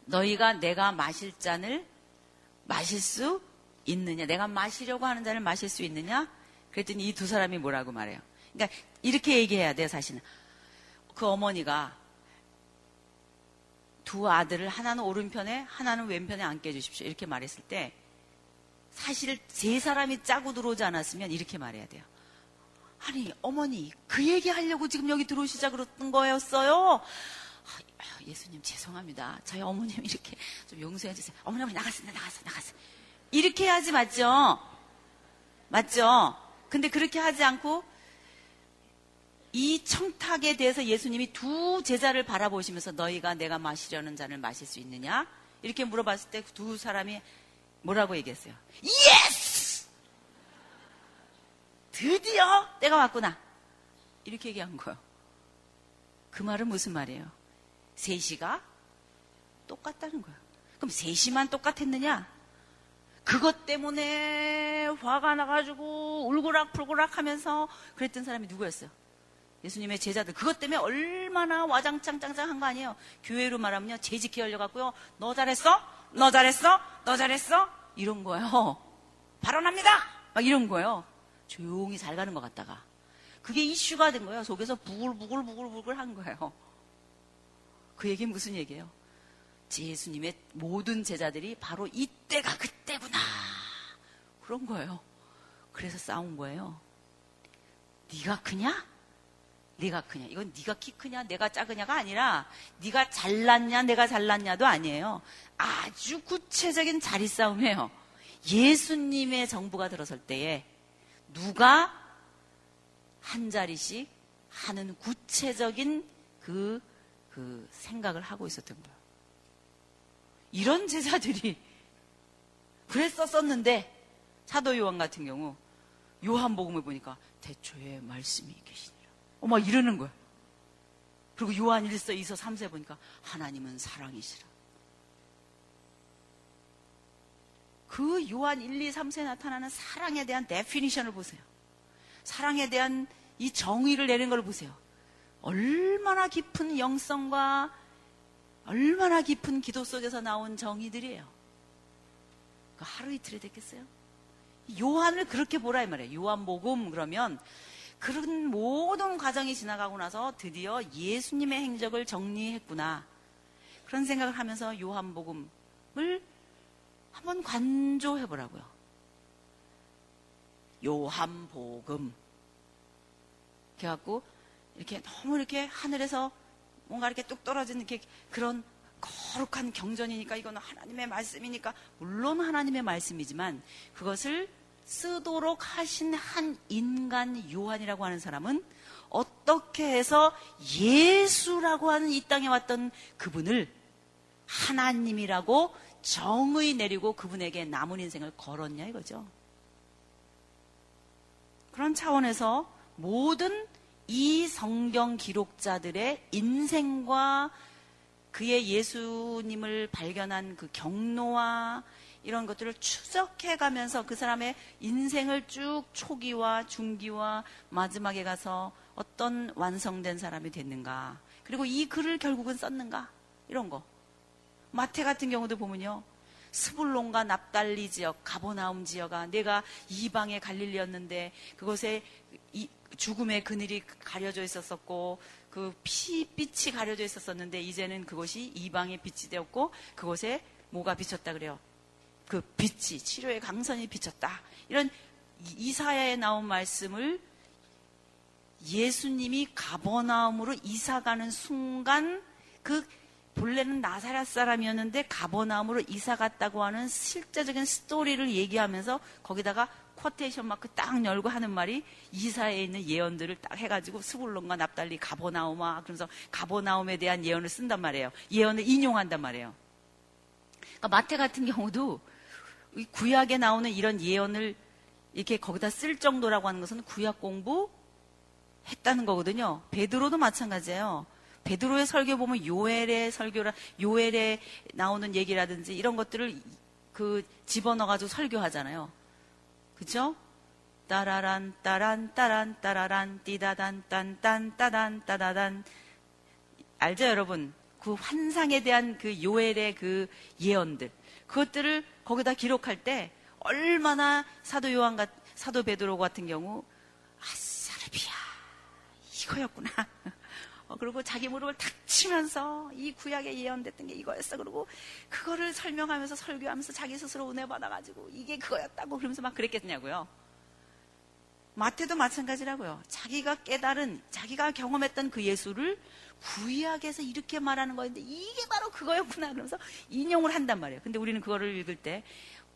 너희가 내가 마실 잔을 마실 수 있느냐? 내가 마시려고 하는 잔을 마실 수 있느냐? 그랬더니 이 두 사람이 뭐라고 말해요? 그러니까 이렇게 얘기해야 돼요, 사실은. 그 어머니가 두 아들을 하나는 오른편에 하나는 왼편에 앉게 해주십시오. 이렇게 말했을 때 사실 세 사람이 짜고 들어오지 않았으면 이렇게 말해야 돼요. 아니 어머니 그 얘기 하려고 지금 여기 들어오시자 그랬던 거였어요. 아, 예수님 죄송합니다. 저희 어머님 이렇게 좀 용서해 주세요. 어머니 어머니 나갔습니다. 나갔어 나갔어. 이렇게 해야지 맞죠? 맞죠? 근데 그렇게 하지 않고 이 청탁에 대해서 예수님이 두 제자를 바라보시면서 너희가 내가 마시려는 잔을 마실 수 있느냐? 이렇게 물어봤을 때 두 사람이 뭐라고 얘기했어요? yes! 드디어 때가 왔구나. 이렇게 얘기한 거예요. 그 말은 무슨 말이에요? 셋이가 똑같다는 거예요. 그럼 셋이만 똑같았느냐? 그것 때문에 화가 나가지고 울고락불고락 하면서 그랬던 사람이 누구였어요? 예수님의 제자들 그것 때문에 얼마나 와장창짱짱 한 거 아니에요. 교회로 말하면요 재직해 열려갖고요. 너 잘했어? 너 잘했어? 너 잘했어? 이런 거예요. 발언합니다. 막 이런 거예요. 조용히 잘 가는 것 같다가 그게 이슈가 된 거예요. 속에서 부글부글부글부글 한 거예요. 그 얘기 무슨 얘기예요? 예수님의 모든 제자들이 바로 이때가 그때구나. 그런 거예요. 그래서 싸운 거예요. 네가 크냐? 네가 크냐? 이건 네가 키 크냐? 내가 작으냐가 아니라 네가 잘났냐? 내가 잘났냐도 아니에요. 아주 구체적인 자리 싸움이에요. 예수님의 정부가 들어설 때에 누가 한 자리씩 하는 구체적인 그, 그 생각을 하고 있었던 거예요. 이런 제자들이 그랬었었는데 사도 요한 같은 경우 요한복음을 보니까 대초에 말씀이 계시니 어막 이러는 거야. 그리고 요한 1서, 2서, 3세 보니까 하나님은 사랑이시라. 그 요한 1, 2, 3세에 나타나는 사랑에 대한 데피니션을 보세요. 사랑에 대한 이 정의를 내는 걸 보세요. 얼마나 깊은 영성과 얼마나 깊은 기도 속에서 나온 정의들이에요. 그 하루 이틀에 됐겠어요? 요한을 그렇게 보라 이 말이에요. 요한복음 그러면 그런 모든 과정이 지나가고 나서 드디어 예수님의 행적을 정리했구나. 그런 생각을 하면서 요한복음을 한번 관조해 보라고요. 요한복음. 그래갖고 이렇게 너무 이렇게 하늘에서 뭔가 이렇게 뚝 떨어진 이렇게 그런 거룩한 경전이니까 이거는 하나님의 말씀이니까 물론 하나님의 말씀이지만 그것을 쓰도록 하신 한 인간 요한이라고 하는 사람은 어떻게 해서 예수라고 하는 이 땅에 왔던 그분을 하나님이라고 정의 내리고 그분에게 남은 인생을 걸었냐 이거죠. 그런 차원에서 모든 이 성경 기록자들의 인생과 그의 예수님을 발견한 그 경로와 이런 것들을 추적해 가면서 그 사람의 인생을 쭉 초기와 중기와 마지막에 가서 어떤 완성된 사람이 됐는가. 그리고 이 글을 결국은 썼는가. 이런 거. 마태 같은 경우도 보면요. 스불론과 납달리 지역, 가보나움 지역아 내가 이방의 갈릴리였는데 그곳에 죽음의 그늘이 가려져 있었었고 그 피빛이 가려져 있었었는데 이제는 그것이 이방의 빛이 되었고 그곳에 뭐가 비쳤다 그래요. 그 빛이 치료의 강선이 비쳤다. 이런 이사야에 나온 말씀을 예수님이 가버나움으로 이사 가는 순간 그 본래는 나사렛 사람이었는데 가버나움으로 이사 갔다고 하는 실제적인 스토리를 얘기하면서 거기다가 쿼테이션 마크 딱 열고 하는 말이 이사에 있는 예언들을 딱 해가지고 스불론과 납달리 가버나움아 그러면서 가버나움에 대한 예언을 쓴단 말이에요. 예언을 인용한단 말이에요. 그러니까 마태 같은 경우도 구약에 나오는 이런 예언을 이렇게 거기다 쓸 정도라고 하는 것은 구약 공부 했다는 거거든요. 베드로도 마찬가지예요. 베드로의 설교 보면 요엘의 설교라 요엘에 나오는 얘기라든지 이런 것들을 그 집어넣어 가지고 설교하잖아요. 그죠? 따라란 따란 따란 따라란 띠다단 딴딴 따단 따다단 알죠 여러분? 그 환상에 대한 그 요엘의 그 예언들 그것들을 거기다 기록할 때 얼마나 사도 요한 같 사도 베드로 같은 경우 아사르비아 이거였구나. 어, 그리고 자기 무릎을 탁 치면서 이 구약에 예언됐던 게 이거였어. 그리고 그거를 설명하면서 설교하면서 자기 스스로 은혜 받아가지고 이게 그거였다고 그러면서 막 그랬겠냐고요. 마태도 마찬가지라고요. 자기가 깨달은, 자기가 경험했던 그 예수를 구약에서 이렇게 말하는 거였는데 이게 바로 그거였구나. 그러면서 인용을 한단 말이에요. 근데 우리는 그거를 읽을 때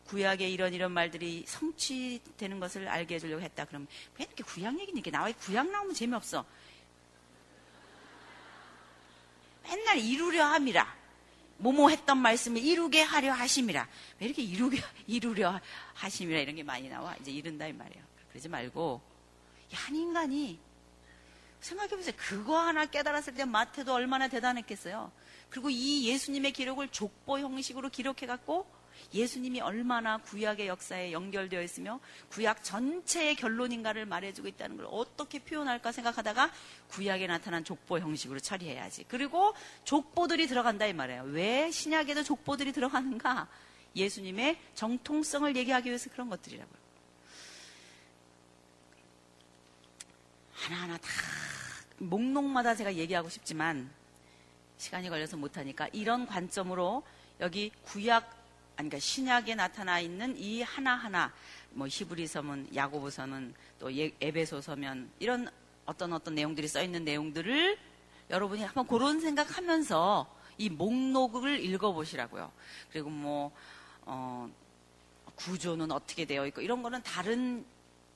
구약에 이런 이런 말들이 성취되는 것을 알게 해주려고 했다. 그러면 왜 이렇게 구약 얘기는 이렇게 나와? 구약 나오면 재미없어. 맨날 이루려 함이라. 뭐뭐 했던 말씀을 이루게 하려 하심이라. 왜 이렇게 이루게, 이루려 하심이라 이런 게 많이 나와? 이제 이른다 이 말이에요. 그러지 말고, 한 인간이 생각해보세요. 그거 하나 깨달았을 때 마태도 얼마나 대단했겠어요. 그리고 이 예수님의 기록을 족보 형식으로 기록해갖고 예수님이 얼마나 구약의 역사에 연결되어 있으며 구약 전체의 결론인가를 말해주고 있다는 걸 어떻게 표현할까 생각하다가 구약에 나타난 족보 형식으로 처리해야지. 그리고 족보들이 들어간다 이 말이에요. 왜 신약에도 족보들이 들어가는가? 예수님의 정통성을 얘기하기 위해서 그런 것들이라고요. 하나하나 다 목록마다 제가 얘기하고 싶지만 시간이 걸려서 못하니까 이런 관점으로 여기 구약 그러니까 신약에 나타나 있는 이 하나하나 뭐 히브리서면 야고보서면 또 예, 에베소서면 이런 어떤 어떤 내용들이 써 있는 내용들을 여러분이 한번 그런 생각하면서 이 목록을 읽어보시라고요. 그리고 뭐 어, 구조는 어떻게 되어 있고 이런 거는 다른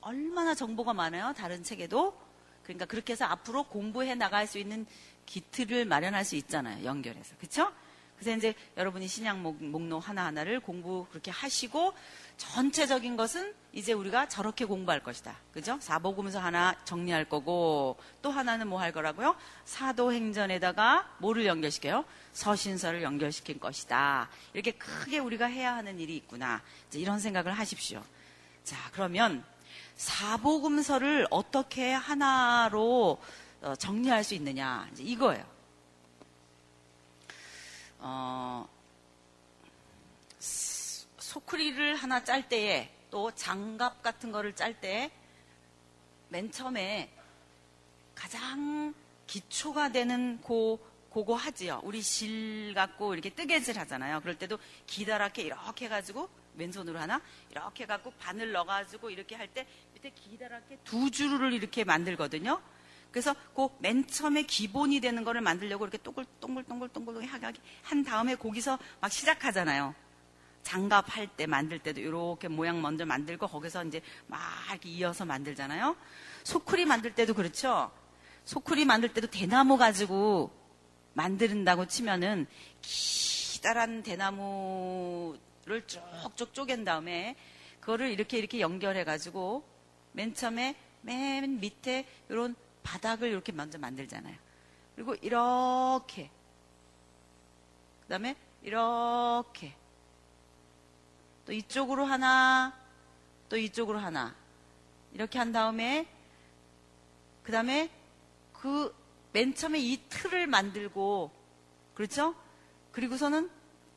얼마나 정보가 많아요. 다른 책에도 그러니까 그렇게 해서 앞으로 공부해 나갈 수 있는 기틀을 마련할 수 있잖아요. 연결해서 그렇죠? 그래서 이제 여러분이 신약 목 록 하나하나를 공부 그렇게 하시고 전체적인 것은 이제 우리가 저렇게 공부할 것이다. 그죠? 사복음서 하나 정리할 거고 또 하나는 뭐 할 거라고요? 사도행전에다가 뭐를 연결시켜요? 서신서를 연결시킬 것이다. 이렇게 크게 우리가 해야 하는 일이 있구나. 이런 생각을 하십시오. 자, 그러면 사복음서를 어떻게 하나로 어, 정리할 수 있느냐. 이거예요. 어, 소쿠리를 하나 짤 때에 또 장갑 같은 거를 짤 때 맨 처음에 가장 기초가 되는 고, 고거 하지요. 우리 실 갖고 이렇게 뜨개질 하잖아요. 그럴 때도 기다랗게 이렇게 해가지고 왼손으로 하나 이렇게 해갖고 바늘 넣어가지고 이렇게 할 때 밑에 기다랗게 두 줄을 이렇게 만들거든요. 그래서 그 맨 처음에 기본이 되는 거를 만들려고 이렇게 동글동글동글동글 하게 한 다음에 거기서 막 시작하잖아요. 장갑 할 때 만들 때도 이렇게 모양 먼저 만들고 거기서 이제 막 이렇게 이어서 만들잖아요. 소쿠리 만들 때도 그렇죠. 소쿠리 만들 때도 대나무 가지고 만든다고 치면은 기다란 대나무 를 쭉쭉 쪼갠 다음에 그거를 이렇게 이렇게 연결해 가지고 맨 처음에 맨 밑에 이런 바닥을 이렇게 먼저 만들잖아요. 그리고 이렇게 그 다음에 이렇게 또 이쪽으로 하나 또 이쪽으로 하나 이렇게 한 다음에 그 다음에 그 맨 처음에 이 틀을 만들고 그렇죠? 그리고서는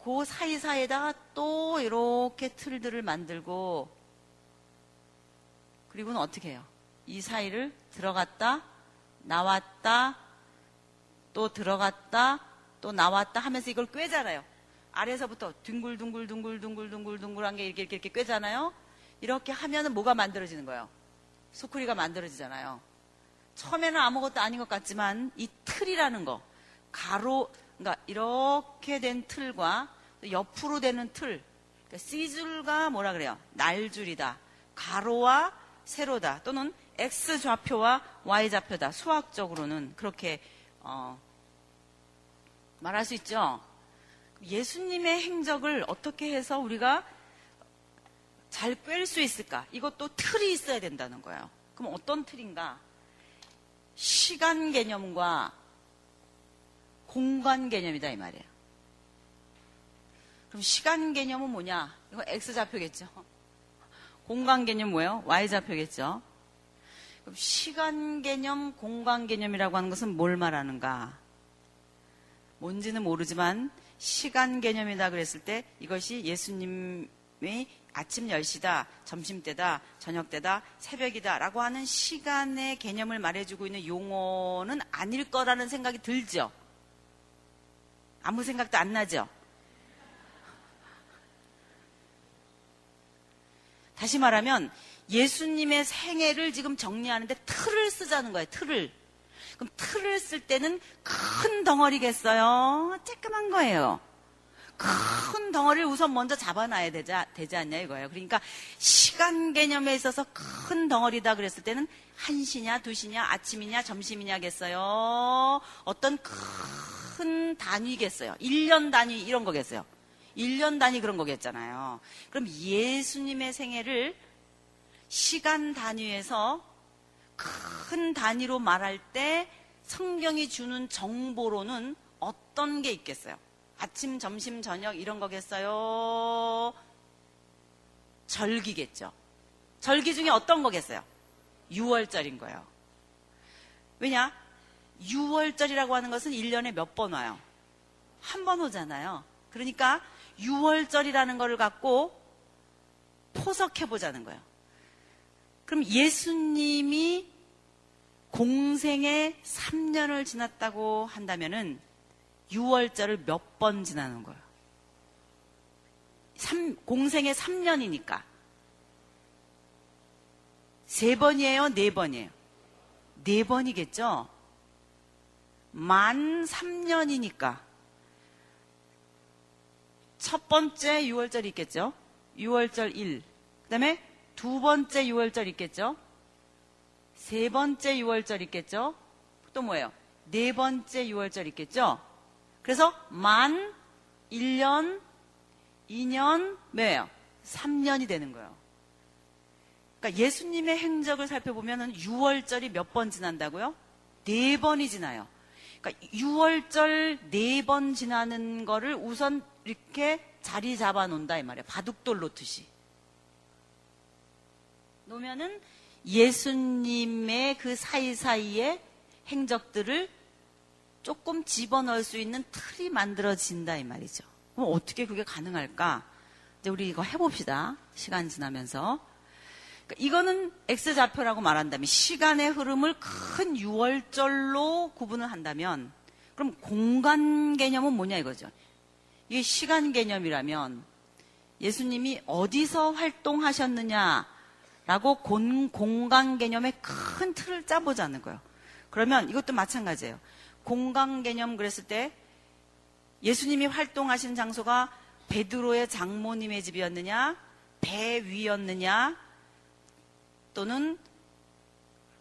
그 사이사이에다가 또 이렇게 틀들을 만들고 그리고는 어떻게 해요? 이 사이를 들어갔다 나왔다, 또 들어갔다, 또 나왔다 하면서 이걸 꿰잖아요. 아래서부터 둥글둥글둥글둥글둥글둥글한 게 이렇게, 이렇게, 꿰잖아요. 이렇게 하면은 뭐가 만들어지는 거예요? 소쿠리가 만들어지잖아요. 처음에는 아무것도 아닌 것 같지만 이 틀이라는 거, 가로, 그러니까 이렇게 된 틀과 옆으로 되는 틀, 그러니까 C줄과 뭐라 그래요? 날줄이다. 가로와 세로다. 또는 X 좌표와 Y 좌표다. 수학적으로는 그렇게 어, 말할 수 있죠. 예수님의 행적을 어떻게 해서 우리가 잘 꿰 수 있을까? 이것도 틀이 있어야 된다는 거예요. 그럼 어떤 틀인가? 시간 개념과 공간 개념이다 이 말이에요. 그럼 시간 개념은 뭐냐? 이거 X 좌표겠죠. 공간 개념 뭐예요? Y 좌표겠죠. 그럼 시간 개념, 공간 개념이라고 하는 것은 뭘 말하는가? 뭔지는 모르지만 시간 개념이다 그랬을 때 이것이 예수님의 아침 10시다, 점심 때다, 저녁 때다, 새벽이다 라고 하는 시간의 개념을 말해주고 있는 용어는 아닐 거라는 생각이 들죠. 아무 생각도 안 나죠. 다시 말하면 예수님의 생애를 지금 정리하는데 틀을 쓰자는 거예요. 틀을. 그럼 틀을 쓸 때는 큰 덩어리겠어요? 쬐끄만 거예요. 큰 덩어리를 우선 먼저 잡아놔야 되지, 되지 않냐 이거예요. 그러니까 시간 개념에 있어서 큰 덩어리다 그랬을 때는 1시냐, 2시냐, 아침이냐, 점심이냐겠어요? 어떤 큰 단위겠어요? 1년 단위 이런 거겠어요? 1년 단위 그런 거겠잖아요. 그럼 예수님의 생애를 시간 단위에서 큰 단위로 말할 때 성경이 주는 정보로는 어떤 게 있겠어요? 아침, 점심, 저녁 이런 거겠어요? 절기겠죠. 절기 중에 어떤 거겠어요? 6월절인 거예요. 왜냐? 6월절이라고 하는 것은 1년에 몇 번 와요? 한 번 오잖아요. 그러니까 6월절이라는 것을 갖고 포석해 보자는 거예요. 그럼 예수님이 공생에 3년을 지났다고 한다면은 6월절을 몇 번 지나는 거예요? 3, 공생에 3년이니까. 세 번이에요? 네 번이에요? 네 번이겠죠? 만 3년이니까. 첫 번째 6월절 있겠죠? 6월절 1. 그 다음에 두 번째 6월절 있겠죠? 세 번째 6월절 있겠죠? 또 뭐예요? 네 번째 6월절 있겠죠? 그래서 만 1년, 2년, 뭐예요? 3년이 되는 거예요. 그러니까 예수님의 행적을 살펴보면 6월절이 몇 번 지난다고요? 네 번이 지나요. 그러니까 6월절 네 번 지나는 거를 우선 이렇게 자리 잡아 놓는다 이 말이에요. 바둑돌 놓듯이. 놓으면은 예수님의 그 사이사이에 행적들을 조금 집어넣을 수 있는 틀이 만들어진다 이 말이죠. 그럼 어떻게 그게 가능할까? 이제 우리 이거 해봅시다. 시간 지나면서. 그러니까 이거는 X좌표라고 말한다면 시간의 흐름을 큰 6월절로 구분을 한다면 그럼 공간 개념은 뭐냐 이거죠. 이게 시간 개념이라면 예수님이 어디서 활동하셨느냐라고 공간 개념의 큰 틀을 짜보자는 거예요. 그러면 이것도 마찬가지예요. 공간 개념 그랬을 때 예수님이 활동하신 장소가 베드로의 장모님의 집이었느냐, 배 위였느냐, 또는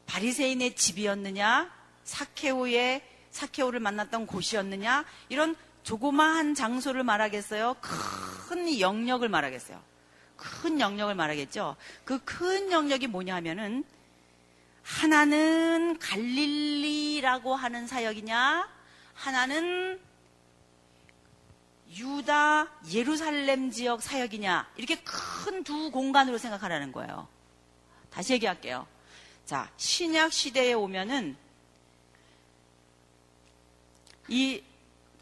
바리새인의 집이었느냐, 사케오의 사케오를 만났던 곳이었느냐, 이런 조그마한 장소를 말하겠어요? 큰 영역을 말하겠어요? 큰 영역을 말하겠죠? 그 큰 영역이 뭐냐 하면은 하나는 갈릴리라고 하는 사역이냐, 하나는 유다, 예루살렘 지역 사역이냐, 이렇게 큰 두 공간으로 생각하라는 거예요. 다시 얘기할게요. 자, 신약 시대에 오면은 이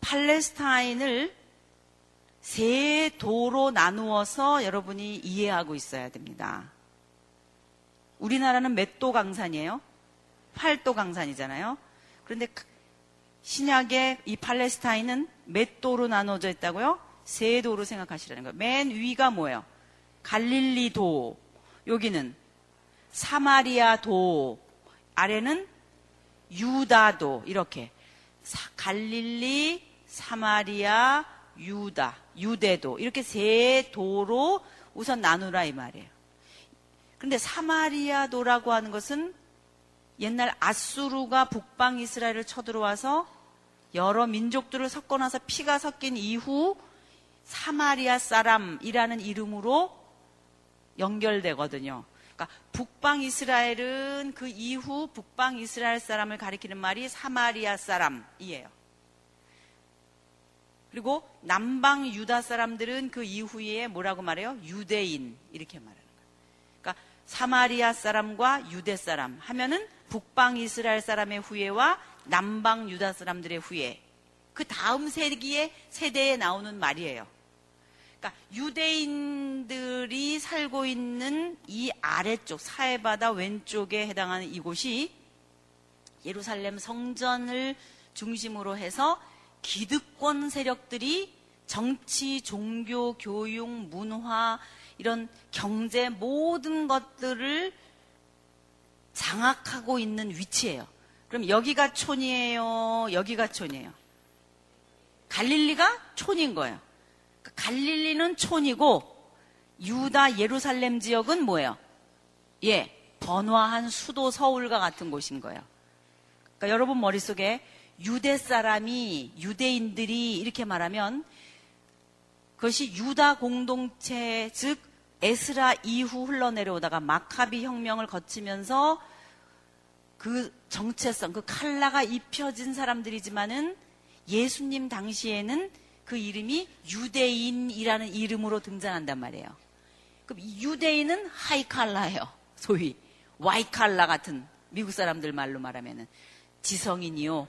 팔레스타인을 세 도로 나누어서 여러분이 이해하고 있어야 됩니다. 우리나라는 몇 도 강산이에요? 8도 강산이잖아요. 그런데 신약의 이 팔레스타인은 몇 도로 나눠져 있다고요? 세 도로 생각하시라는 거예요. 맨 위가 뭐예요? 갈릴리도. 여기는 사마리아도. 아래는 유다도. 이렇게. 갈릴리, 사마리아, 유다, 유대도. 이렇게 세 도로 우선 나누라 이 말이에요. 그런데 사마리아도라고 하는 것은 옛날 아수르가 북방 이스라엘을 쳐들어와서 여러 민족들을 섞어놔서 피가 섞인 이후 사마리아 사람이라는 이름으로 연결되거든요. 그러니까 북방 이스라엘은 그 이후 북방 이스라엘 사람을 가리키는 말이 사마리아 사람이에요. 그리고 남방 유다 사람들은 그 이후에 뭐라고 말해요? 유대인 이렇게 말하는 거예요. 그러니까 사마리아 사람과 유대 사람 하면은 북방 이스라엘 사람의 후예와 남방 유다 사람들의 후예. 그 다음 세기의 세대에 나오는 말이에요. 그러니까 유대인들이 살고 있는 이 아래쪽 사해바다 왼쪽에 해당하는 이곳이 예루살렘 성전을 중심으로 해서 기득권 세력들이 정치, 종교, 교육, 문화, 이런 경제 모든 것들을 장악하고 있는 위치예요. 그럼 여기가 촌이에요? 여기가 촌이에요? 갈릴리가 촌인 거예요. 갈릴리는 촌이고 유다 예루살렘 지역은 뭐예요? 예, 번화한 수도 서울과 같은 곳인 거예요. 그러니까 여러분 머릿속에 유대 사람이 유대인들이 이렇게 말하면 그것이 유다 공동체 즉 에스라 이후 흘러내려오다가 마카비 혁명을 거치면서 그 정체성, 그 칼라가 입혀진 사람들이지만은 예수님 당시에는 그 이름이 유대인이라는 이름으로 등장한단 말이에요. 그럼 유대인은 하이칼라예요. 소위 와이칼라 같은 미국 사람들 말로 말하면은 지성인이요.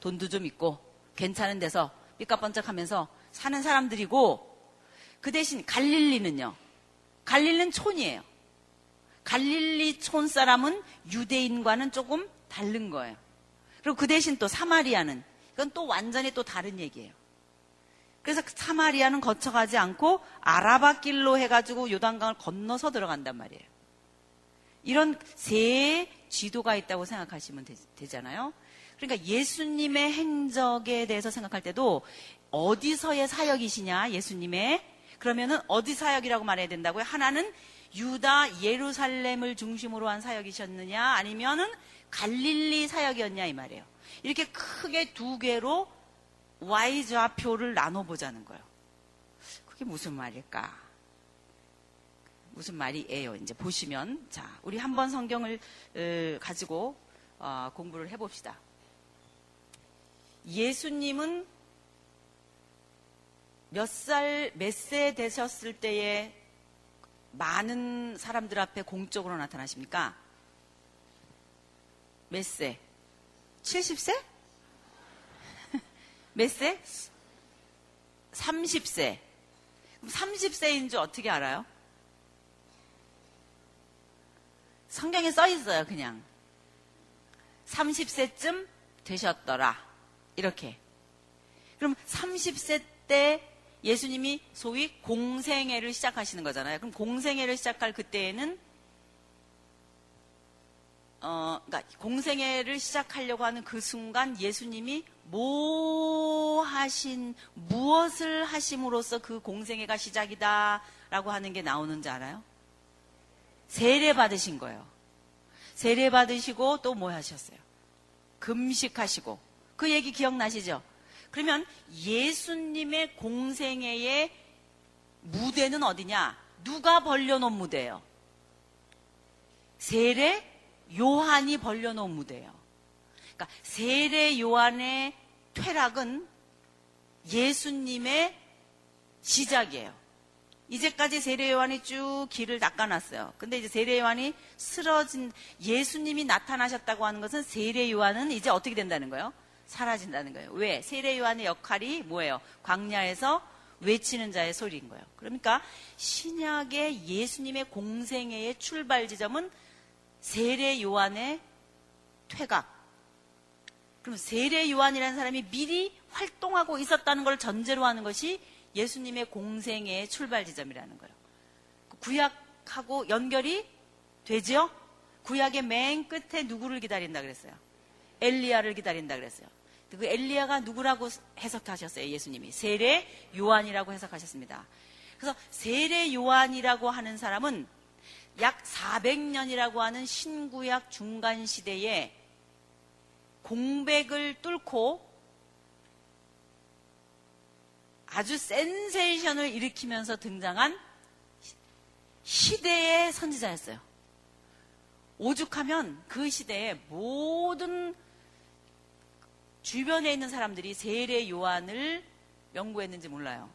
돈도 좀 있고 괜찮은 데서 삐까번쩍하면서 사는 사람들이고 그 대신 갈릴리는요. 갈릴리는 촌이에요. 갈릴리 촌 사람은 유대인과는 조금 다른 거예요. 그리고 그 대신 또 사마리아는 이건 또 완전히 또 다른 얘기예요. 그래서 사마리아는 거쳐가지 않고 아라바 길로 해가지고 요단강을 건너서 들어간단 말이에요. 이런 세 지도가 있다고 생각하시면 되, 잖아요 그러니까 예수님의 행적에 대해서 생각할 때도 어디서의 사역이시냐, 예수님의. 그러면은 어디 사역이라고 말해야 된다고요? 하나는 유다 예루살렘을 중심으로 한 사역이셨느냐, 아니면은 갈릴리 사역이었냐 이 말이에요. 이렇게 크게 두 개로 Y좌표를 나눠보자는 거예요. 그게 무슨 말일까? 무슨 말이에요? 이제 보시면 자, 우리 한번 성경을 가지고 어, 공부를 해봅시다. 예수님은 몇 살, 몇 세 되셨을 때에 많은 사람들 앞에 공적으로 나타나십니까? 몇 세? 70세? 몇 세? 30세. 30세인 줄 어떻게 알아요? 성경에 써 있어요, 그냥. 30세쯤 되셨더라. 이렇게. 그럼 30세 때 예수님이 소위 공생애를 시작하시는 거잖아요. 그럼 공생애를 시작할 그때에는 어, 그러니까 공생애를 시작하려고 하는 그 순간 예수님이 뭐 하신 무엇을 하심으로써 그 공생애가 시작이다라고 하는 게 나오는지 알아요? 세례 받으신 거예요. 세례 받으시고 또 뭐 하셨어요? 금식하시고 그 얘기 기억나시죠? 그러면 예수님의 공생애의 무대는 어디냐? 누가 벌려놓은 무대예요? 세례 요한이 벌려놓은 무대예요. 그러니까 세례 요한의 퇴락은 예수님의 시작이에요. 이제까지 세례 요한이 쭉 길을 닦아놨어요. 근데 이제 세례 요한이 쓰러진 예수님이 나타나셨다고 하는 것은 세례 요한은 이제 어떻게 된다는 거예요? 사라진다는 거예요. 왜? 세례 요한의 역할이 뭐예요? 광야에서 외치는 자의 소리인 거예요. 그러니까 신약의 예수님의 공생애의 출발 지점은 세례 요한의 퇴각. 그럼 세례 요한이라는 사람이 미리 활동하고 있었다는 걸 전제로 하는 것이 예수님의 공생애의 출발 지점이라는 거예요. 구약하고 연결이 되죠? 구약의 맨 끝에 누구를 기다린다 그랬어요? 엘리야를 기다린다 그랬어요. 그 엘리야가 누구라고 해석하셨어요? 예수님이 세례 요한이라고 해석하셨습니다. 그래서 세례 요한이라고 하는 사람은 약 400년이라고 하는 신구약 중간 시대에 공백을 뚫고 아주 센세이션을 일으키면서 등장한 시대의 선지자였어요. 오죽하면 그 시대에 모든 주변에 있는 사람들이 세례 요한을 연구했는지 몰라요.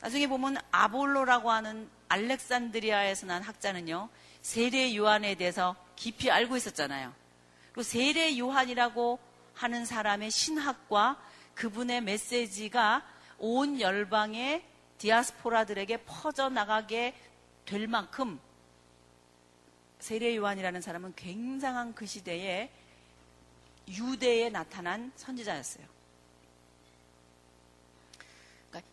나중에 보면 아볼로라고 하는 알렉산드리아에서 난 학자는요, 세례 요한에 대해서 깊이 알고 있었잖아요. 세례 요한이라고 하는 사람의 신학과 그분의 메시지가 온 열방의 디아스포라들에게 퍼져나가게 될 만큼 세례 요한이라는 사람은 굉장한 그 시대에 유대에 나타난 선지자였어요. 그러니까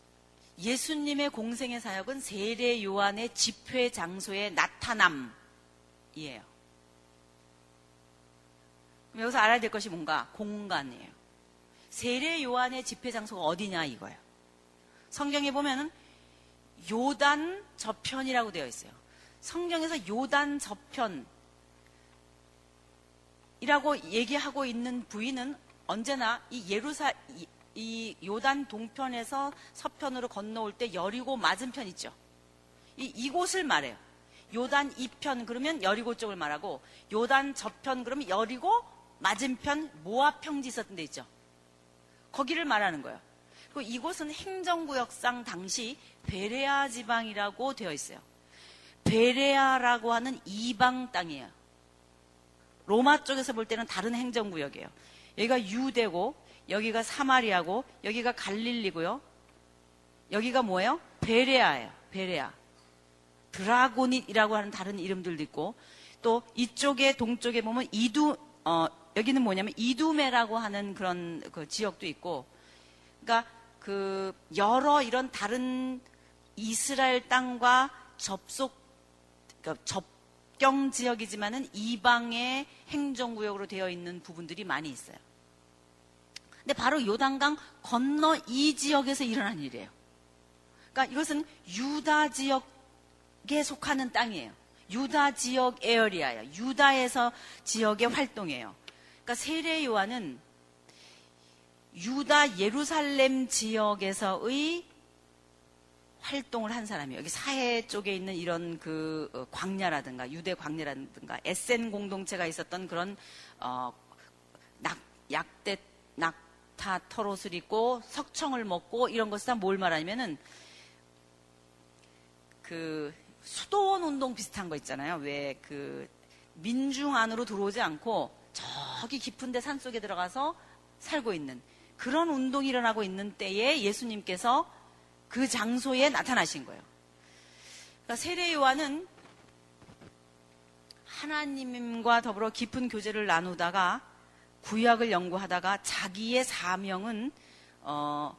예수님의 공생의 사역은 세례 요한의 집회 장소의 나타남이에요. 여기서 알아야 될 것이 뭔가 공간이에요. 세례 요한의 집회 장소가 어디냐 이거예요. 성경에 보면은 요단 저편이라고 되어 있어요. 성경에서 요단 저편이라고 얘기하고 있는 부위는 언제나 이 예루사 이, 이 요단 동편에서 서편으로 건너올 때 여리고 맞은편 있죠. 이, 이곳을 말해요. 요단 이편 그러면 여리고 쪽을 말하고 요단 저편 그러면 여리고 맞은편 모압 평지 있었던 데 있죠. 거기를 말하는 거예요. 그리고 이곳은 행정구역상 당시 베레아 지방이라고 되어 있어요. 베레아라고 하는 이방 땅이에요. 로마 쪽에서 볼 때는 다른 행정구역이에요. 여기가 유대고, 여기가 사마리아고, 여기가 갈릴리고요. 여기가 뭐예요? 베레아예요. 베레아. 드라고닛이라고 하는 다른 이름들도 있고, 또 이쪽에 동쪽에 보면 이두 어, 여기는 뭐냐면 이두메라고 하는 그런 그 지역도 있고, 그러니까 그 여러 이런 다른 이스라엘 땅과 접속 그러니까 접경 지역이지만은 이방의 행정구역으로 되어 있는 부분들이 많이 있어요. 근데 바로 요단강 건너 이 지역에서 일어난 일이에요. 그러니까 이것은 유다 지역에 속하는 땅이에요. 유다 지역 에어리아예요. 유다에서 지역의 활동이에요. 그러니까 세례 요한은 유다 예루살렘 지역에서의 활동을 한 사람이에요. 여기 사해 쪽에 있는 이런 그 어, 광야라든가 유대 광야라든가 에센 공동체가 있었던 그런 어, 낙, 약대 낙타 털옷을 입고 석청을 먹고 이런 것을 다 뭘 말하냐면은 그 수도원 운동 비슷한 거 있잖아요. 왜 그 민중 안으로 들어오지 않고 저기 깊은데 산 속에 들어가서 살고 있는 그런 운동이 일어나고 있는 때에 예수님께서 그 장소에 나타나신 거예요. 그러니까 세례 요한은 하나님과 더불어 깊은 교제를 나누다가 구약을 연구하다가 자기의 사명은 어,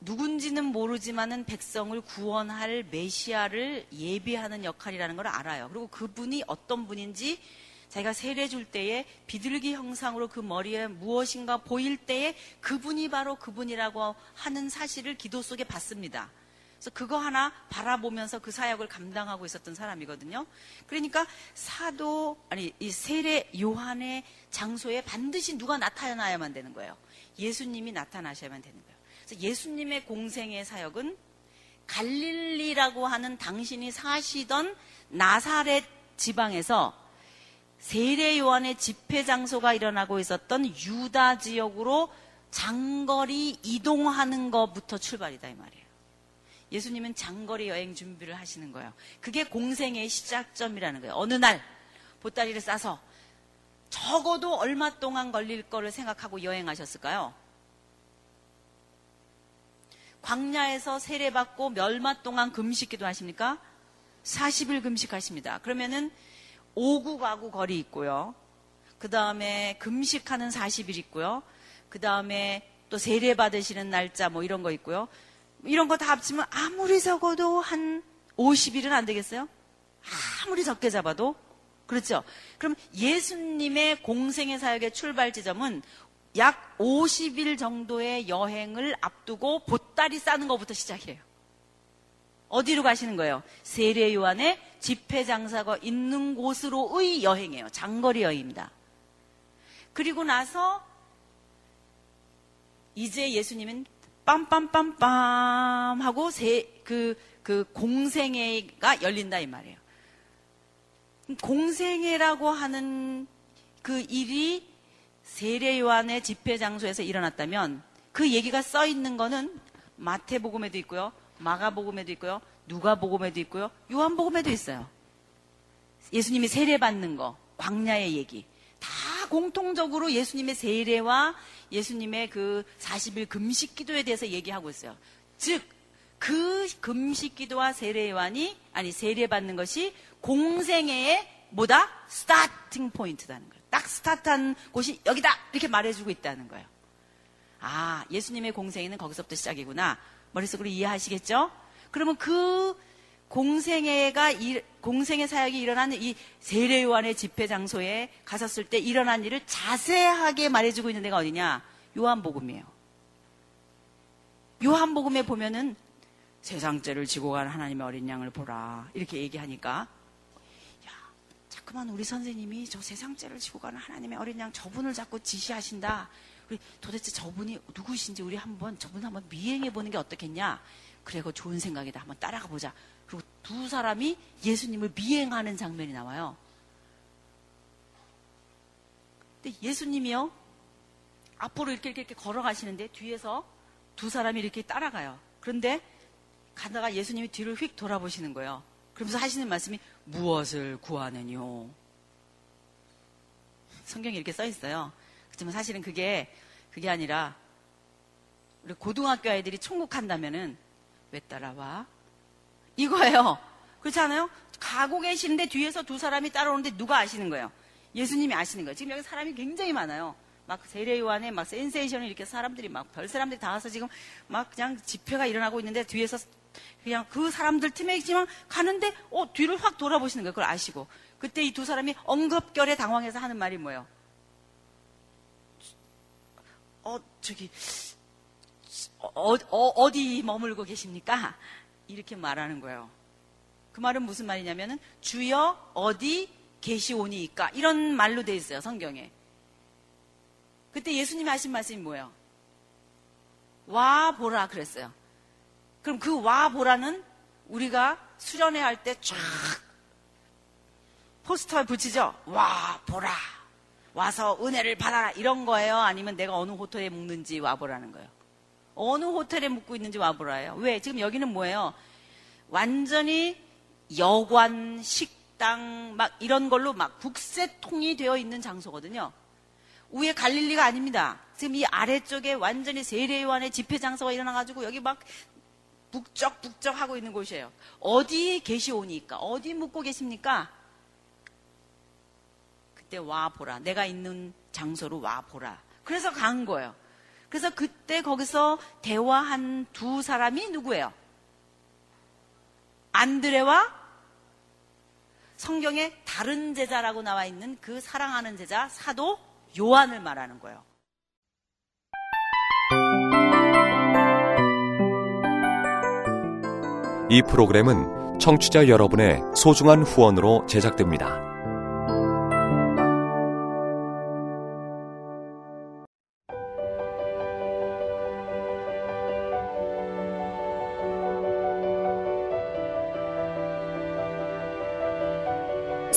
누군지는 모르지만은 백성을 구원할 메시아를 예비하는 역할이라는 걸 알아요. 그리고 그분이 어떤 분인지 자기가 세례 줄 때에 비둘기 형상으로 그 머리에 무엇인가 보일 때에 그분이 바로 그분이라고 하는 사실을 기도 속에 봤습니다. 그래서 그거 하나 바라보면서 그 사역을 감당하고 있었던 사람이거든요. 그러니까 사도 아니 이 세례 요한의 장소에 반드시 누가 나타나야만 되는 거예요. 예수님이 나타나셔야만 되는 거예요. 그래서 예수님의 공생의 사역은 갈릴리라고 하는 당신이 사시던 나사렛 지방에서 세례 요한의 집회 장소가 일어나고 있었던 유다 지역으로 장거리 이동하는 것부터 출발이다 이 말이에요. 예수님은 장거리 여행 준비를 하시는 거예요. 그게 공생의 시작점이라는 거예요. 어느 날 보따리를 싸서 적어도 얼마 동안 걸릴 거를 생각하고 여행하셨을까요? 광야에서 세례받고 멸마 동안 금식기도 하십니까? 40일 금식하십니다. 그러면은 오구 가구 거리 있고요. 그 다음에 금식하는 40일 있고요. 그 다음에 또 세례 받으시는 날짜 뭐 이런 거 있고요. 이런 거 다 합치면 아무리 적어도 한 50일은 안 되겠어요? 아무리 적게 잡아도. 그렇죠? 그럼 예수님의 공생의 사역의 출발 지점은 약 50일 정도의 여행을 앞두고 보따리 싸는 것부터 시작해요. 어디로 가시는 거예요? 세례 요한의 집회 장사가 있는 곳으로의 여행이에요. 장거리 여행입니다. 그리고 나서 이제 예수님은 빰빰빰빰 하고 세, 그, 그 공생회가 열린다 이 말이에요. 공생애라고 하는 그 일이 세례 요한의 집회 장소에서 일어났다면 그 얘기가 써 있는 거는 마태복음에도 있고요. 마가복음에도 있고요. 누가복음에도 있고요. 요한복음에도 있어요. 예수님이 세례 받는 거, 광야의 얘기. 다 공통적으로 예수님의 세례와 예수님의 그 40일 금식 기도에 대해서 얘기하고 있어요. 즉, 그 금식 기도와 세례 요한이, 아니, 세례 받는 것이 공생애의 뭐다? 스타팅 포인트다는 거예요. 딱 스타트한 곳이 여기다! 이렇게 말해주고 있다는 거예요. 아, 예수님의 공생애는 거기서부터 시작이구나. 머릿속으로 이해하시겠죠? 그러면 그 공생애가 공생애 사역이 일어나는 이 세례 요한의 집회 장소에 갔었을 때 일어난 일을 자세하게 말해주고 있는 데가 어디냐? 요한복음이에요. 요한복음에 보면은 세상죄를 지고 간 하나님의 어린 양을 보라 이렇게 얘기하니까 야 자꾸만 우리 선생님이 저 세상죄를 지고 가는 하나님의 어린 양 저분을 자꾸 지시하신다. 우리 도대체 저분이 누구신지 우리 한번 저분 한번 미행해 보는 게 어떻겠냐? 그래고 좋은 생각이다. 한번 따라가 보자. 그리고 두 사람이 예수님을 미행하는 장면이 나와요. 근데 예수님이요. 앞으로 이렇게 이렇게, 걸어가시는데 뒤에서 두 사람이 이렇게 따라가요. 그런데 가다가 예수님이 뒤를 휙 돌아보시는 거예요. 그러면서 하시는 말씀이 무엇을 구하느뇨. 성경에 이렇게 써 있어요. 그렇지만 사실은 그게 그게 아니라 우리 고등학교 아이들이 총국 한다면은 왜 따라와? 이거예요. 그렇지 않아요? 가고 계시는데 뒤에서 두 사람이 따라오는데 누가 아시는 거예요? 예수님이 아시는 거예요. 지금 여기 사람이 굉장히 많아요. 막 세례 요한에 막 센세이션을 이렇게 사람들이 막 별 사람들이 다 와서 지금 막 그냥 집회가 일어나고 있는데 뒤에서 그냥 그 사람들 팀에 있지만 가는데 어 뒤를 확 돌아보시는 거예요. 그걸 아시고 그때 이 두 사람이 엉겁결에 당황해서 하는 말이 뭐예요? 어 저기 어, 어, 디 머물고 계십니까? 이렇게 말하는 거예요. 그 말은 무슨 말이냐면은 주여 어디 계시오니까 이런 말로 돼 있어요 성경에. 그때 예수님이 하신 말씀이 뭐예요? 와 보라 그랬어요. 그럼 그 와 보라는 우리가 수련회 할 때 쫙 포스터에 붙이죠. 와 보라 와서 은혜를 받아라 이런 거예요. 아니면 내가 어느 호텔에 묵는지 와 보라는 거예요. 어느 호텔에 묵고 있는지 와보라요. 왜? 지금 여기는 뭐예요? 완전히 여관, 식당, 막 이런 걸로 막 국세통이 되어 있는 장소거든요. 위에 갈릴리가 아닙니다. 지금 이 아래쪽에 완전히 세례요한의 집회 장소가 일어나가지고 여기 막 북적북적 하고 있는 곳이에요. 어디에 계시오니까? 어디 묵고 계십니까? 그때 와 보라. 내가 있는 장소로 와 보라. 그래서 간 거예요. 그래서 그때 거기서 대화한 두 사람이 누구예요? 안드레와 성경에 다른 제자라고 나와 있는 그 사랑하는 제자 사도 요한을 말하는 거예요. 이 프로그램은 청취자 여러분의 소중한 후원으로 제작됩니다.